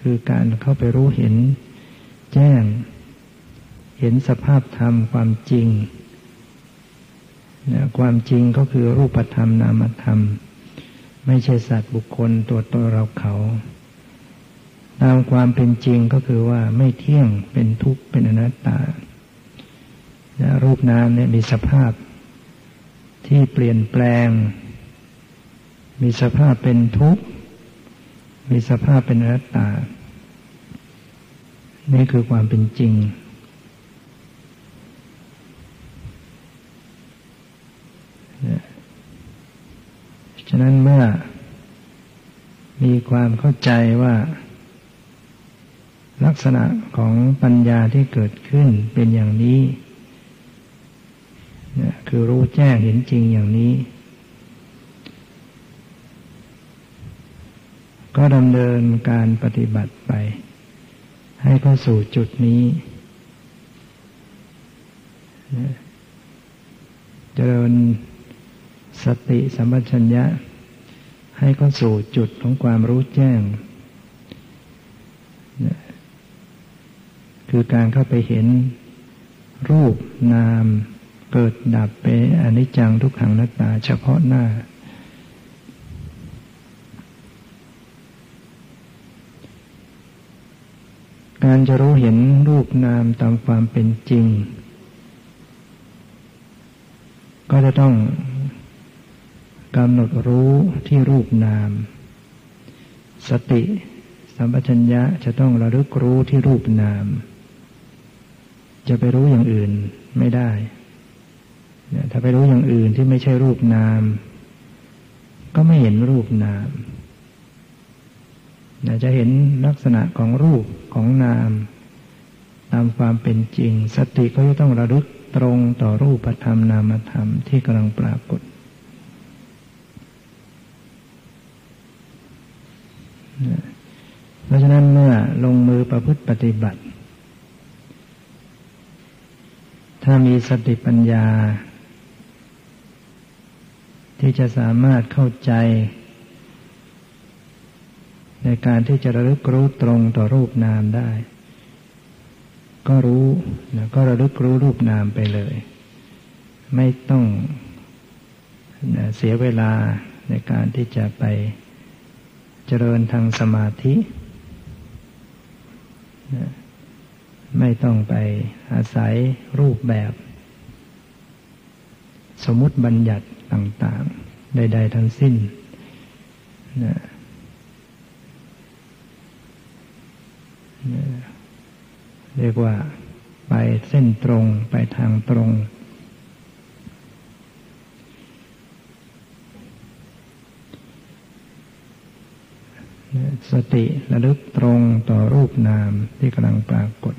คือการเข้าไปรู้เห็นแจ้ง เห็นสภาพธรรมความจริงความจริงก็คือรูปธรรมนามธรรม ไม่ใช่สัตว์บุคคลตัวตนเราเขา ตามความเป็นจริงก็คือว่าไม่เที่ยงเป็นทุกข์เป็นอนัตตารูปนามเนี่ยมีสภาพที่เปลี่ยนแปลง มีสภาพเป็นทุกข์ มีสภาพเป็นอนัตตา นี่คือความเป็นจริง ฉะนั้นเมื่อมีความเข้าใจว่าลักษณะของปัญญาที่เกิดขึ้นเป็นอย่างนี้ คือรู้แจ้งเห็นจริงอย่างนี้ ก็ดำเนินการปฏิบัติไป ให้เข้าสู่จุดนี้เจริญสติสัมปชัญญะ ให้เข้าสู่จุดของความรู้แจ้ง คือการเข้าไปเห็นรูปนามเกิดดับเป็นอนิจจังทุกขังนัตตาเฉพาะหน้า การจะรู้เห็นรูปนามตามความเป็นจริง ก็จะต้องกำหนดรู้ที่รูปนาม สติสัมปชัญญะจะต้องระลึกรู้ที่รูปนาม จะไปรู้อย่างอื่นไม่ได้ ถ้าไปรู้อย่างอื่นที่ไม่ใช่รูปนาม ก็ไม่เห็นรูปนาม จะเห็นลักษณะของรูปของนาม ตามความเป็นจริง สติก็จะต้องระลึกตรงต่อรูปธรรมนามธรรมที่กำลังปรากฏ เพราะฉะนั้นเมื่อลงมือประพฤติปฏิบัติ ถ้ามีสติปัญญา ที่จะสามารถเข้าใจ การที่จะระลึกรู้ตรงต่อรูปนามได้ ก็รู้นะก็ระลึกรู้รูปนามไปเลย ไม่ต้องนะเสียเวลาในการที่จะไปเจริญทางสมาธินะไม่ต้องไปอาศัยรูปแบบ สมมติบัญญัติต่าง ๆ ใด ๆ ทั้งสิ้นนะ เรียกว่าไปเส้นตรงไปทางตรง สติระลึกตรงต่อรูปนามที่กำลังปรากฏ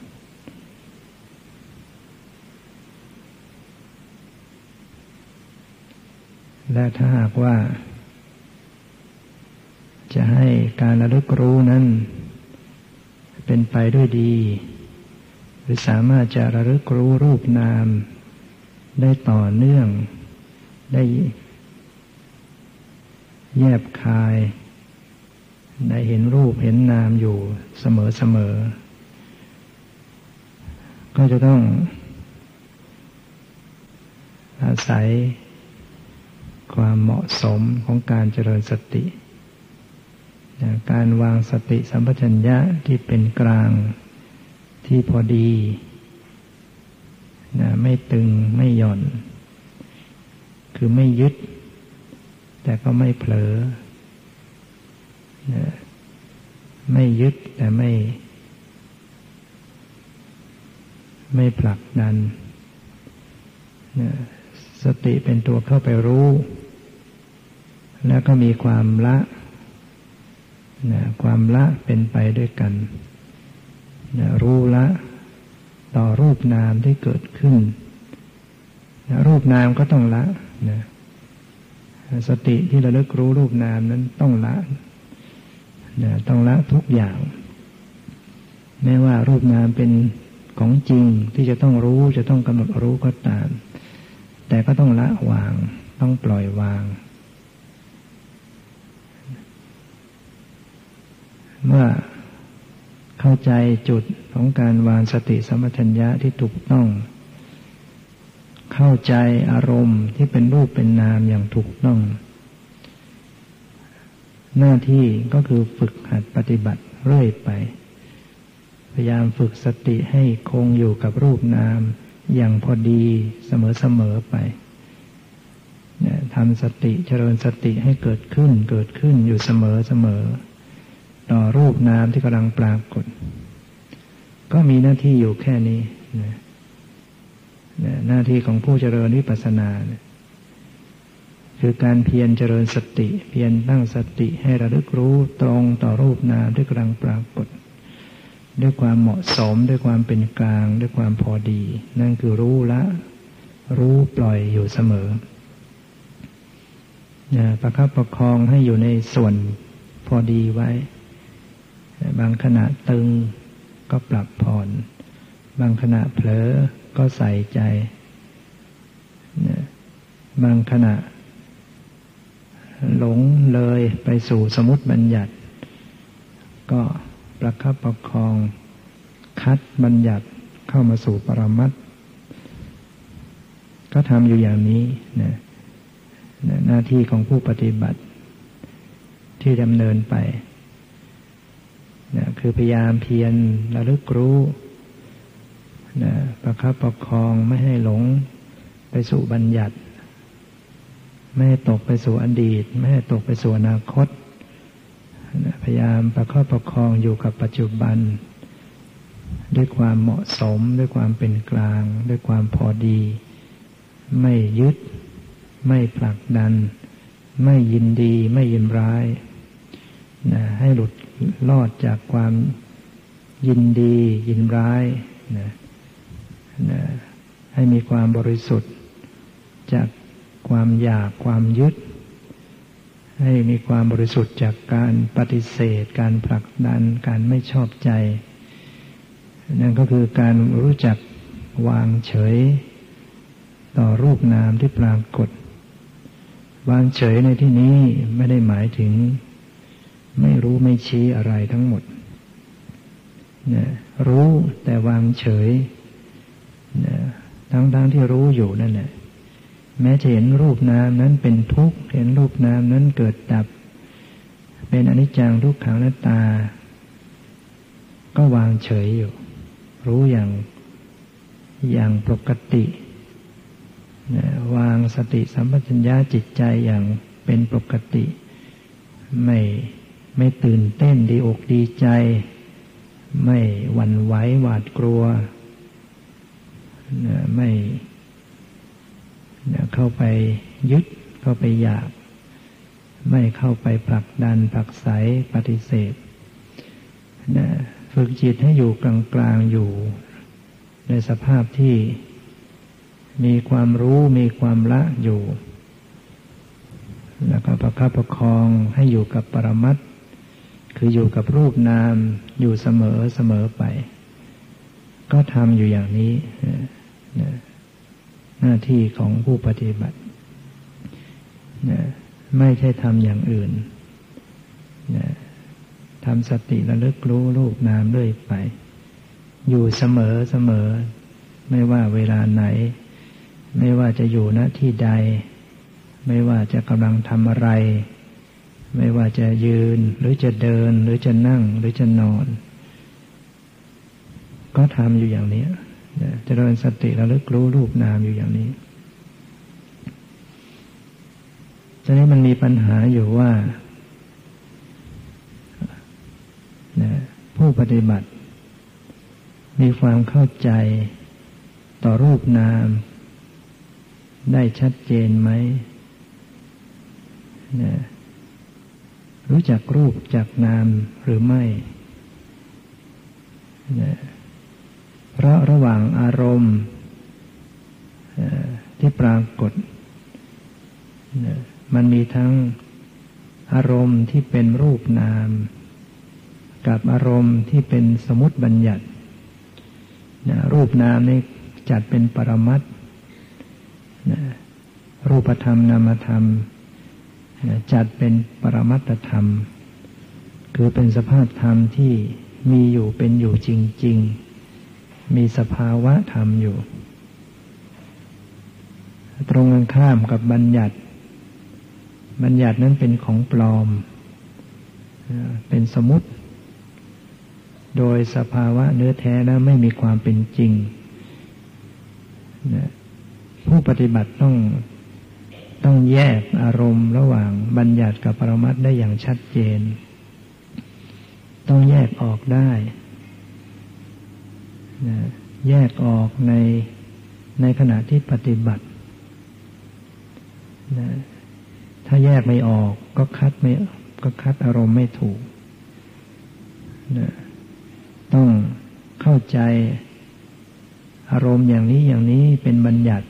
และถ้าหากว่า จะให้การระลึกรู้นั้น เป็นไปด้วยดี หรือสามารถจะระลึกรู้รูปนาม ได้ต่อเนื่อง ได้แยบคาย ได้เห็นรูปเห็นนามอยู่เสมอๆก็จะต้อง อาศัยความเหมาะสมของการเจริญสติ การวางสติสัมปชัญญะที่เป็นกลางที่พอดีไม่ตึงไม่หย่อน คือไม่ยึด แต่ก็ไม่เผลอไม่ยึดแต่ไม่ ไม่ผลักดันสติเป็นตัวเข้าไปรู้ แล้วก็มีความละ ความละเป็นไปด้วยกันรู้ละต่อรูปนามที่เกิดขึ้นรูปนามก็ต้องละนะสติที่ระลึกรู้รูปนามนั้นต้องละนะต้องละทุกอย่างแม้ว่ารูปนามเป็นของจริงที่จะต้องรู้จะต้องกำหนดรู้ก็ตาม แต่ก็ต้องละวาง ต้องปล่อยวาง เมื่อเข้าใจจุดของการวางสติสมัชัญญะที่ถูกต้อง เข้าใจอารมณ์ที่เป็นรูปเป็นนามอย่างถูกต้อง หน้าที่ก็คือฝึกหัดปฏิบัติเรื่อยไป พยายามฝึกสติให้คงอยู่กับรูปนามอย่างพอดีเสมอๆไปทำสติเจริญสติให้เกิดขึ้นเกิดขึ้นอยู่เสมอเสมอ ต่อรูปนามที่กำลังปรากฏ ก็มีหน้าที่อยู่แค่นี้นะหน้าที่ของผู้เจริญวิปัสสนานะคือการเพียรเจริญสติ เพียรตั้งสติให้ระลึกรู้ตรงต่อรูปนามที่กำลังปรากฏ ด้วยความเหมาะสมด้วยความเป็นกลาง ด้วยความพอดี นั่นคือรู้ละ รู้ปล่อยอยู่เสมอประคับประคองให้อยู่ในส่วนพอดีไว้ บางขณะตึงก็ปรับผ่อน บางขณะเผลอก็ใส่ใจ บางขณะ หลงเลยไปสู่สมุติบัญญัติ ก็ประคับประคอง คัดบัญญัติเข้ามาสู่ปรมัตก็ทำอยู่อย่างนี้นะหน้าที่ของผู้ปฏิบัติที่ดำเนินไป นะคือพยายามเพียรระลึกรู้นะประคับประคองไม่ให้หลงไปสู่บัญญัติ ไม่ให้ตกไปสู่อดีต ไม่ให้ตกไปสู่อนาคตนะพยายามประคับประคองอยู่กับปัจจุบัน ด้วยความเหมาะสม ด้วยความเป็นกลาง ด้วยความพอดี ไม่ยึด ไม่ผลักดัน ไม่ยินดี ไม่ยินร้าย นะให้หลุดรอดจากความยินดียินร้ายนะนะให้มีความบริสุทธิ์ จากความอยากความยึด ให้มีความบริสุทธิ์จากการปฏิเสธ การผลักดันการไม่ชอบใจ นั่นก็คือการรู้จักวางเฉย ต่อรูปนามที่ปรากฏ วางเฉยในที่นี้ไม่ได้หมายถึง ไม่รู้ไม่ชี้อะไรทั้งหมดนะรู้แต่วางเฉยนะทั้งทั้งที่รู้อยู่นั่นแหละแม้จะเห็นรูปนามนั้นเป็นทุกข์เห็นรูปนามนั้นเกิดดับ เป็นอนิจจังทุกขังนัตตา ก็วางเฉยอยู่ รู้อย่างอย่างปกตินะวางสติสัมปชัญญะจิตใจอย่างเป็นปกติ ไม่ ไม่ตื่นเต้นดีอกดีใจ ไม่หวั่นไหวหวาดกลัวไม่เข้าไปยึดเข้าไปอยาก ไม่เข้าไปผลักดันผลักไสปฏิเสธฝึกจิตให้อยู่กลางๆอยู่ ในสภาพที่มีความรู้มีความละอยู่ แล้วก็ประคับประคองให้อยู่กับปรมัตถ คืออยู่กับรูปนามอยู่เสมอเสมอไป ก็ทำอยู่อย่างนี้ หน้าที่ของผู้ปฏิบัติ ไม่ใช่ทำอย่างอื่นทำสติระลึกรู้รูปนามด้วยไป อยู่เสมอเสมอ ไม่ว่าเวลาไหน ไม่ว่าจะอยู่ณที่ใด ไม่ว่าจะกำลังทำอะไร ไม่ว่าจะยืนหรือจะเดินหรือจะนั่งหรือจะนอน ก็ทำอยู่อย่างนี้เจริญสติระลึกรู้รูปนามอยู่อย่างนี้ตอนนี้มันมีปัญหาอยู่ว่าผู้ปฏิบัติ มีความเข้าใจต่อรูปนาม ได้ชัดเจนไหม รู้จักรูปจากนามหรือไม่ เพราะระหว่างอารมณ์ที่ปรากฏ มันมีทั้งอารมณ์ที่เป็นรูปนาม กับอารมณ์ที่เป็นสมุติบัญญัติ รูปนามนี่จัดเป็นปรมัตรูปธรรมนามธรรม จัดเป็นปรมัตธรรม คือเป็นสภาพธรรมที่มีอยู่เป็นอยู่จริง ๆ มีสภาวะธรรมอยู่ ตรงกันข้ามกับบัญญัติ บัญญัตินั้นเป็นของปลอม เป็นสมุติ โดยสภาวะเนื้อแท้แล้วไม่มีความเป็นจริง ผู้ปฏิบัติต้อง ต้องแยกอารมณ์ระหว่างบัญญัติกับปรมัตได้อย่างชัดเจน ต้องแยกออกได้นะแยกออกในในขณะที่ปฏิบัตินะถ้าแยกไม่ออกก็คัดไม่ก็คัดอารมณ์ไม่ถูกนะต้องเข้าใจอารมณ์อย่างนี้อย่างนี้เป็นบัญญัติ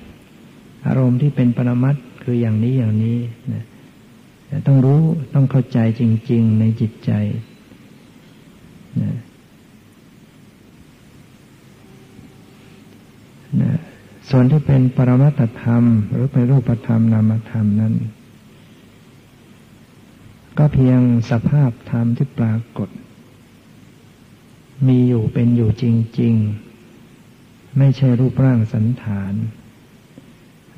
อารมณ์ที่เป็นปรมัต คืออย่างนี้อย่างนี้นะต้องรู้ต้องเข้าใจจริง ๆ ในจิตใจนะนะส่วนที่เป็นปรมัตธรรม หรือเป็นรูปธรรมนามธรรมนั้น ก็เพียงสภาพธรรมที่ปรากฏ มีอยู่เป็นอยู่จริง ๆ ไม่ใช่รูปร่างสันฐาน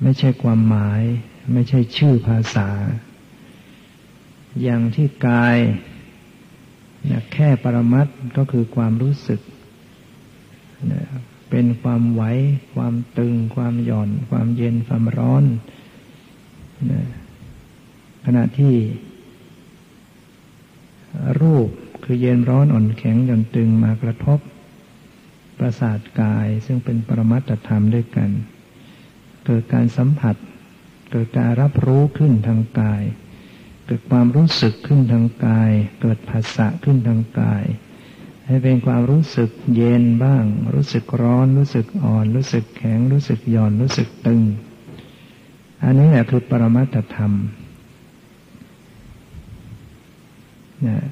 ไม่ใช่ความหมาย ไม่ใช่ชื่อภาษา อย่างที่กายแค่ปรมัตก็คือความรู้สึกเป็นความไหว ความตึง ความหย่อน ความเย็น ความร้อนขณะที่รูปคือเย็นร้อนอ่อนแข็งหย่อนตึงมากระทบ ประสาทกายซึ่งเป็นปรมัตธรรมด้วยกัน เกิดการสัมผัส เกิดการรับรู้ขึ้นทางกาย เกิดความรู้สึกขึ้นทางกาย เกิดภาษะขึ้นทางกาย ให้เป็นความรู้สึกเย็นบ้าง รู้สึกร้อน รู้สึกอ่อน รู้สึกแข็ง รู้สึกหย่อน รู้สึกตึง อันนี้แหละคือปรมัตธรรมนะ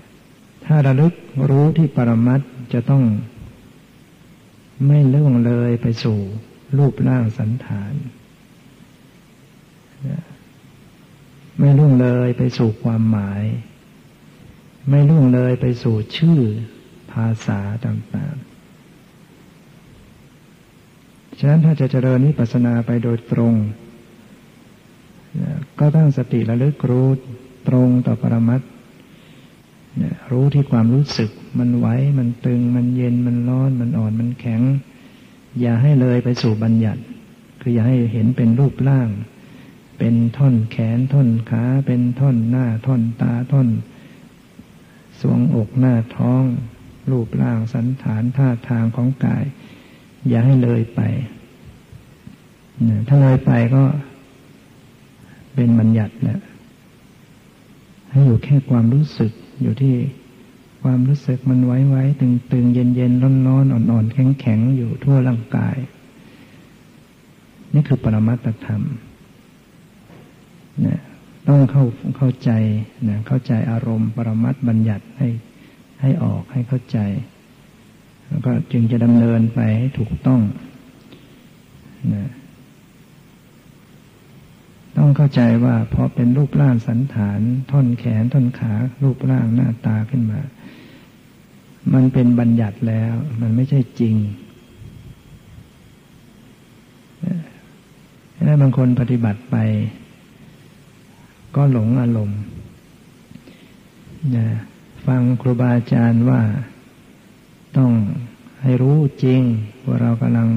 ถ้าระลึกรู้ที่ปรมัตจะต้องไม่เลื่องเลยไปสู่รูปร่างสันฐาน ไม่ล่วงเลยไปสู่ความหมาย ไม่ล่วงเลยไปสู่ชื่อภาษาต่างๆ ฉะนั้นถ้าจะเจริญนิพพานาไปโดยตรง ก็ตั้งสติระลึกรู้ตรงต่อปรมัตรู้ที่ความรู้สึกมันไหวมันตึงมันเย็นมันร้อนมันอ่อนมันแข็ง อย่าให้เลยไปสู่บัญญัติ คืออย่าให้เห็นเป็นรูปร่าง เป็นท่อนแขนท่อนขาเป็นท่อนหน้าท่อนตาท่อน สวงอกหน้าท้อง รูปร่างสันฐานท่าทางของกาย อย่าให้เลยไป ถ้าเลยไปก็เป็นบัญญัติแหละให้อยู่แค่ความรู้สึกอยู่ที่ความรู้สึกมันไว้ไว้ตึงตึงเย็นเย็นร้อนร้อนอ่อนอ่อนแข็งแข็งอยู่ทั่วร่างกาย นี่คือปรมัตธรรม นะต้องเข้าเข้าใจนะเข้าใจอารมณ์ ปรมัตบัญญัติให้ให้ออกให้เข้าใจ แล้วก็จึงจะดำเนินไปให้ถูกต้องนะต้องเข้าใจว่าพอเป็นรูปร่างสันฐาน ท่อนแขนท่อนขา รูปร่างหน้าตาขึ้นมา มันเป็นบัญญัติแล้ว มันไม่ใช่จริงแล้วบางคนปฏิบัติไป ก็หลงอารมณ์นะฟังครูบาอาจารย์ว่าต้องให้รู้จริงว่าเรากำลัง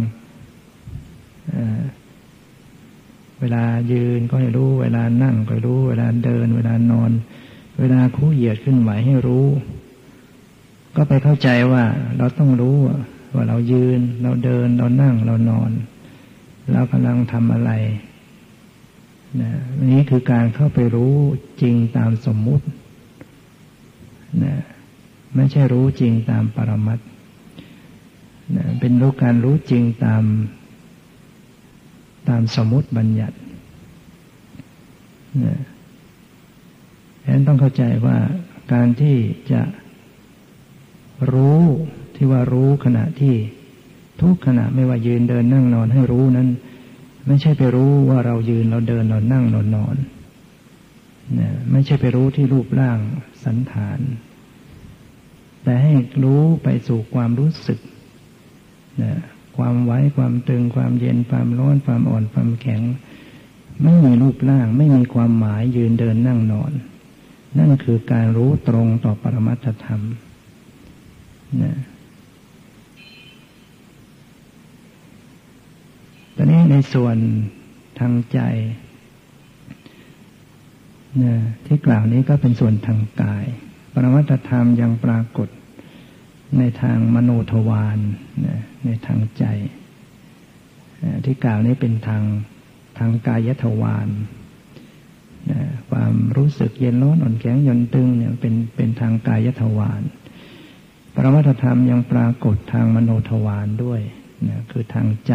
เวลายืนก็ให้รู้ เวลานั่งก็รู้ เวลาเดิน เวลานอน เวลาคู่เหยียดขึ้นไหวให้รู้ ก็ไปเข้าใจว่าเราต้องรู้ว่าเรายืน เราเดินเรานั่งเรานอน เรากำลังทำอะไร นะนี้คือการเข้าไปรู้จริงตามสมมุตินะไม่ใช่รู้จริงตามปรมัตนะเป็นรู้การรู้จริงตาม ตามสมมุติบัญญัตินะฉะนั้นต้องเข้าใจว่าการที่จะรู้ที่ว่ารู้ขณะที่ทุกขณะไม่ว่ายืนเดินนั่งนอนให้รู้นั้น ไม่ใช่ไปรู้ว่าเรายืนเราเดินเรานั่งเรานอนนะไม่ใช่ไปรู้ที่รูปร่างสันฐาน แต่ให้รู้ไปสู่ความรู้สึกนะความไว้ความตึงความเย็นความร้อนความอ่อนความแข็ง ไม่มีรูปร่าง ไม่มีความหมายยืนเดินนั่งนอน นั่นคือการรู้ตรงต่อปรมัตธรรมนะ ตอนนี้ในส่วนทางใจนะที่กล่าวนี้ก็เป็นส่วนทางกาย ปรมัตธรรมยังปรากฏในทางมโนทวารนะในทางใจ ที่กล่าวนี้เป็นทางทางกายทวารนะความรู้สึกเย็นร้อนอ่อนแข็งยนตึงเนี่ยเป็นเป็นทางกายทวารปรมัตธรรมยังปรากฏทางมโนทวารด้วยนะคือทางใจ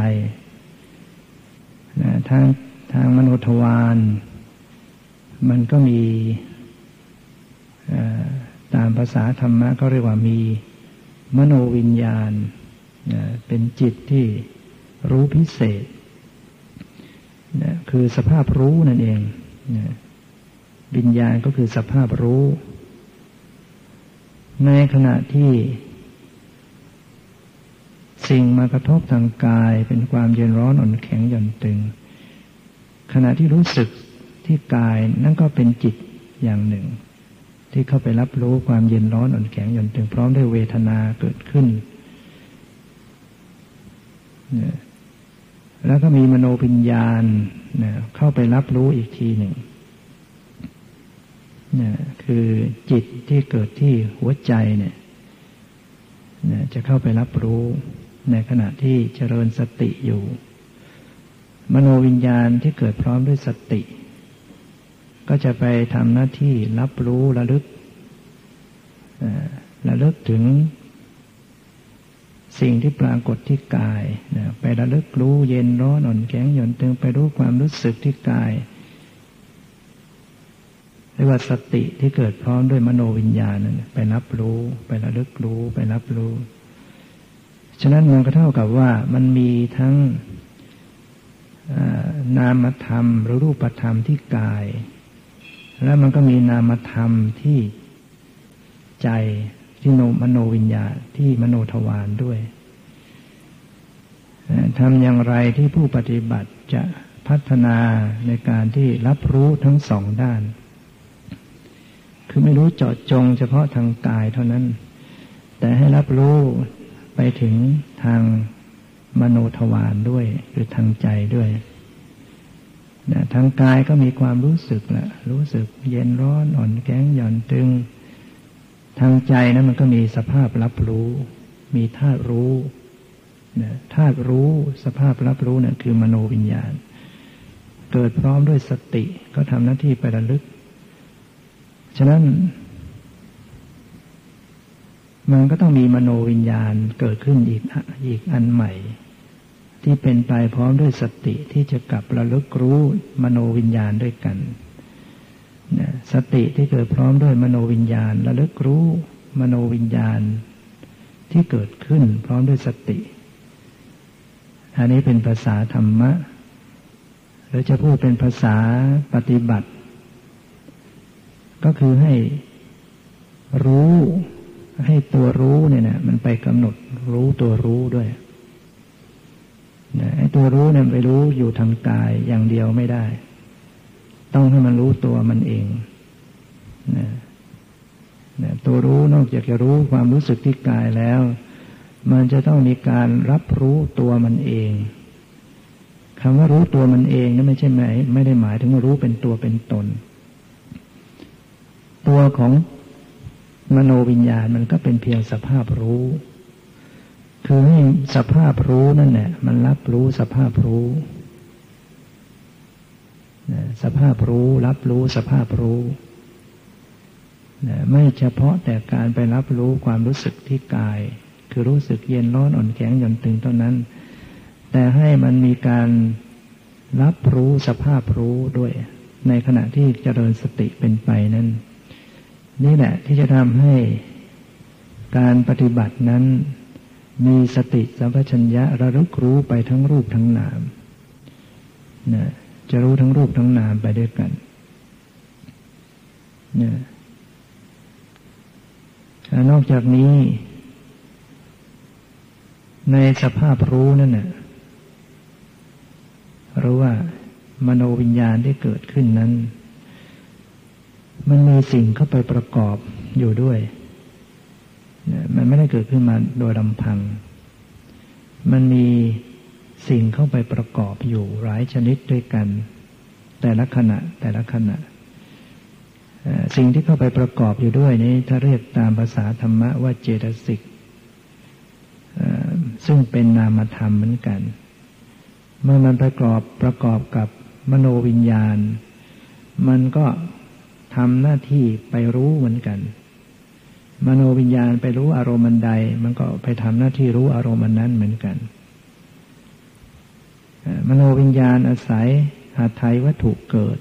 นะทางทางมโนทวารมันก็มีตามภาษาธรรมะก็เรียกว่ามีมโนวิญญาณนะเป็นจิตที่รู้พิเศษนะคือสภาพรู้นั่นเองนะวิญญาณก็คือสภาพรู้ ในขณะที่ สิ่งมากระทบทางกายเป็นความเย็นร้อนอ่อนแข็งหย่อนตึง ขณะที่รู้สึกที่กายนั่นก็เป็นจิตอย่างหนึ่ง ที่เข้าไปรับรู้ความเย็นร้อนอ่อนแข็งหย่อนตึง พร้อมด้วยเวทนาเกิดขึ้น แล้วก็มีมโนปิญญาณเข้าไปรับรู้อีกทีหนึ่งนะคือจิตที่เกิดที่หัวใจเนี่ยนะจะเข้าไปรับรู้ ในขณะที่เจริญสติอยู่ มโนวิญญาณที่เกิดพร้อมด้วยสติ ก็จะไปทำหน้าที่รับรู้ระลึกระลึกถึงสิ่งที่ปรากฏที่กายนะไประลึกรู้เย็นร้อนอ่อนแข็งหย่อนตึงไปรู้ความรู้สึกที่กายเรียกว่าสติที่เกิดพร้อมด้วยมโนวิญญาณนั่นไปรับรู้ ไประลึกรู้ ไปรับรู้ ฉะนั้นมันก็เท่ากับว่ามันมีทั้งนามธรรมหรือรูปธรรมที่กาย แล้วมันก็มีนามธรรมที่ใจที่โนมโนวิญญาที่มโนทวารด้วยทำอย่างไรที่ผู้ปฏิบัติจะพัฒนาในการที่รับรู้ทั้งสองด้าน คือไม่รู้เจาะจงเฉพาะทางกายเท่านั้น แต่ให้รับรู้ ไปถึงทางมโนทวารด้วยหรือทางใจด้วยนะทางกายก็มีความรู้สึกแหละรู้สึกเย็นร้อนอ่อนแข็งหย่อนตึง ทางใจนะั้นมันก็มีสภาพรับรู้ มีธาตุรู้นะธาตุรู้สภาพรับรู้เนะี่ยคือมโนวิญญาณ เกิดพร้อมด้วยสติก็ทำหน้าที่ไประลึก ฉะนั้น มันก็ต้องมีมโนวิญญาณเกิดขึ้นอีกอีกอันใหม่ ที่เป็นไปพร้อมด้วยสติที่จะกลับระลึกรู้มโนวิญญาณด้วยกันสติที่เกิดพร้อมด้วยมโนวิญญาณ ระลึกรู้มโนวิญญาณ ที่เกิดขึ้นพร้อมด้วยสติ อันนี้เป็นภาษาธรรมะหรือจะพูดเป็นภาษาปฏิบัติ ก็คือให้รู้ ให้ตัวรู้เนี่ยนะมันไปกำหนดรู้ตัวรู้ด้วยนะไอ้ตัวรู้เนี่ยไปรู้อยู่ทางกายอย่างเดียวไม่ได้ ต้องให้มันรู้ตัวมันเองนะนะตัวรู้นอกจากจะรู้ความรู้สึกที่กายแล้ว มันจะต้องมีการรับรู้ตัวมันเองคำว่ารู้ตัวมันเองนั่นไม่ใช่หมายไม่ได้หมายถึงว่ารู้เป็นตัวเป็นตน ตัวของ มโนวิญญาณมันก็เป็นเพียงสภาพรู้ คือให้สภาพรู้นั่นแหละมันรับรู้สภาพรู้สภาพรู้รับรู้สภาพรู้ไม่เฉพาะแต่การไปรับรู้ความรู้สึกที่กาย คือรู้สึกเย็นร้อนอ่อนแข็งหย่อนตึงเท่านั้น แต่ให้มันมีการรับรู้สภาพรู้ด้วย ในขณะที่เจริญสติเป็นไปนั้น นี่แหละที่จะทำให้การปฏิบัตินั้น มีสติสัมปชัญญะระลึกรู้ไปทั้งรูปทั้งนามนะจะรู้ทั้งรูปทั้งนามไปด้วยกันนะนอกจากนี้ ในสภาพรู้นั่นน่ะรู้ว่ามโนวิญญาณที่เกิดขึ้นนั้น มันมีสิ่งเข้าไปประกอบอยู่ด้วย มันไม่ได้เกิดขึ้นมาโดยลำพัง มันมีสิ่งเข้าไปประกอบอยู่หลายชนิดด้วยกัน แต่ละขณะแต่ละขณะ สิ่งที่เข้าไปประกอบอยู่ด้วยนี้ถ้าเรียกตามภาษาธรรมะว่าเจตสิกซึ่งเป็นนามธรรมเหมือนกัน เมื่อมันประกอบประกอบกับมโนวิญญาณ มันก็ ทำหน้าที่ไปรู้เหมือนกัน มโนวิญญาณไปรู้อารมณ์ใด มันก็ไปทำหน้าที่รู้อารมณ์นั้นเหมือนกัน มโนวิญญาณอาศัยหาไทยวัตถุเกิด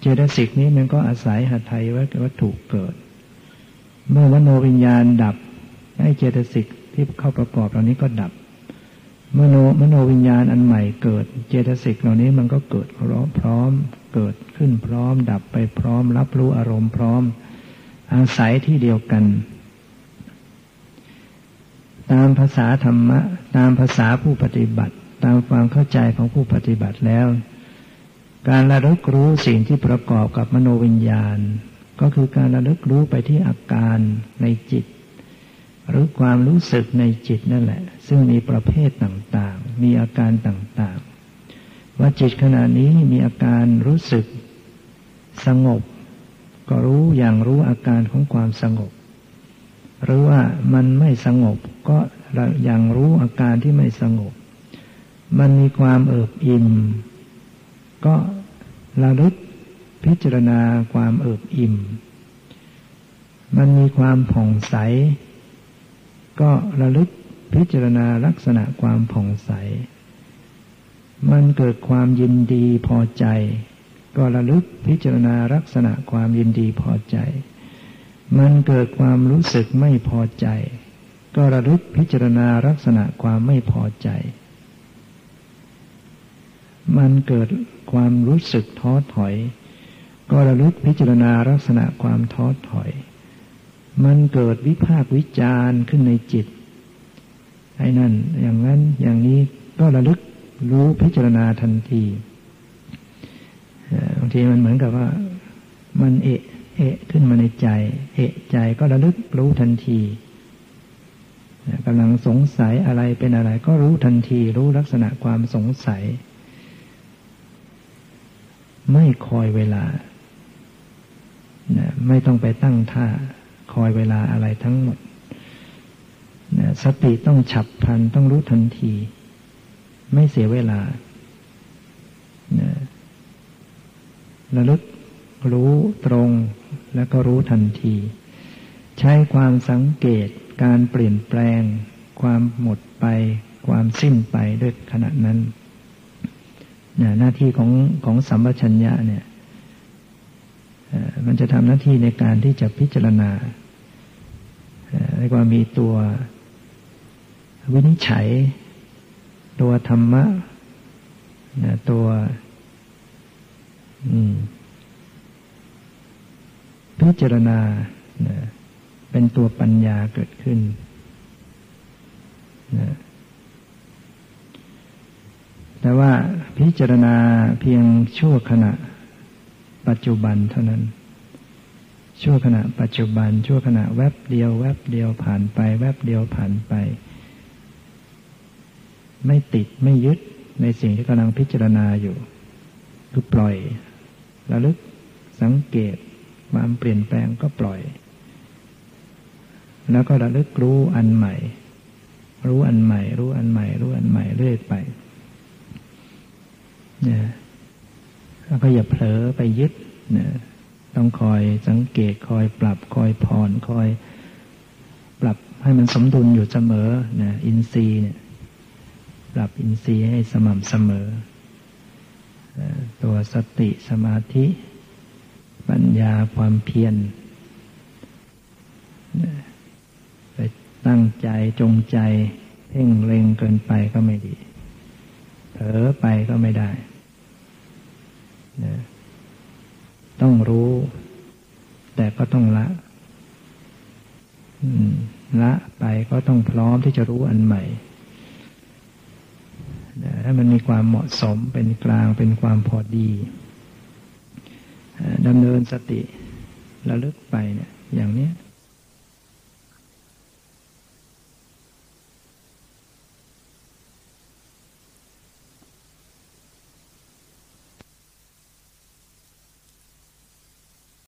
เจตสิกนี้มันก็อาศัยหัตถยวัตถุเกิด เมื่อวโนวิญญาณดับไอ้เจตสิกที่เข้าประกอบเหล่านี้ก็ดับเมื่อโนมโนวิญญาณอันใหม่เกิด เจตสิกเหล่านี้มันก็เกิดพร้อม เกิดขึ้นพร้อม ดับไปพร้อม รับรู้อารมณ์พร้อม อาศัยที่เดียวกัน ตามภาษาธรรมะ ตามภาษาผู้ปฏิบัติ ตามความเข้าใจของผู้ปฏิบัติแล้ว การระลึกรู้สิ่งที่ประกอบกับมโนวิญญาณ ก็คือการระลึกรู้ไปที่อาการในจิต หรือความรู้สึกในจิตนั่นแหละ ซึ่งมีประเภทต่างๆ มีอาการต่างๆ ว่าจิตขณะนี้มีอาการรู้สึกสงบ ก็รู้อย่างรู้อาการของความสงบ หรือว่ามันไม่สงบก็อย่างรู้อาการที่ไม่สงบ มันมีความเอิบอิ่ม ก็ระลึกพิจารณาความเอิบอิ่ม มันมีความผ่องใส ก็ระลึกพิจารณาลักษณะความผ่องใส มันเกิดความยินดีพอใจ ก็ระลึกพิจารณาลักษณะความยินดีพอใจ มันเกิดความรู้สึกไม่พอใจ ก็ระลึกพิจารณาลักษณะความไม่พอใจ มันเกิดความรู้สึกท้อถอย ก็ระลึกพิจารณาลักษณะความท้อถอย มันเกิดวิภาควิจารขึ้นในจิตไอ้นั่นอย่างนั้นอย่างนี้ก็ระลึก รู้พิจารณาทันทีบางทีมันเหมือนกับว่า มันเอะ เอะขึ้นมาในใจ เอะใจก็ระลึกรู้ทันทีกำลังสงสัยอะไรเป็นอะไร ก็รู้ทันที รู้ลักษณะความสงสัย ไม่คอยเวลา ไม่ต้องไปตั้งท่า คอยเวลาอะไรทั้งหมด สติต้องฉับพลันต้องรู้ทันที ไม่เสียเวลาระลึกรู้ตรงแล้วก็รู้ทันที ใช้ความสังเกตการเปลี่ยนแปลง ความหมดไป ความสิ้นไปด้วยขณะนั้นหน้าที่ของของสัมปชัญญะเนี่ยมันจะทำหน้าที่ในการที่จะพิจารณาเรียกว่ามีตัววินิจฉัย ตัวธรรมะตัวพิจารณาเป็นตัวปัญญาเกิดขึ้นแต่ว่าพิจารณาเพียงชั่วขณะ ปัจจุบันเท่านั้น ชั่วขณะปัจจุบัน ชั่วขณะแวบเดียว แวบเดียวผ่านไป แวบเดียวผ่านไป ไม่ติดไม่ยึดในสิ่งที่กำลังพิจารณาอยู่คือปล่อย ระลึกสังเกตความเปลี่ยนแปลงก็ปล่อย แล้วก็ระลึกรู้อันใหม่ รู้อันใหม่ รู้อันใหม่ รู้อันใหม่เรื่อยไปเนี่ยแล้วก็อย่าเผลอไปยึดเนี่ยต้องคอยสังเกตคอยปรับคอยผ่อนคอย ปรับให้มันสมดุลอยู่เสมอเนี่ยอินทรีย์เนี่ย ปรับอินทรีย์ให้สม่ำเสมอ ตัวสติสมาธิ ปัญญาความเพียรไปตั้งใจจงใจ เพ่งเล็งเกินไปก็ไม่ดี เผลอไปก็ไม่ได้ ต้องรู้ แต่ก็ต้องละละไปก็ต้องพร้อมที่จะรู้อันใหม่ ถ้ามันมีความเหมาะสมเป็นกลางเป็นความพอดีดำเนินสติระลึกไปเนี่ยอย่างนี้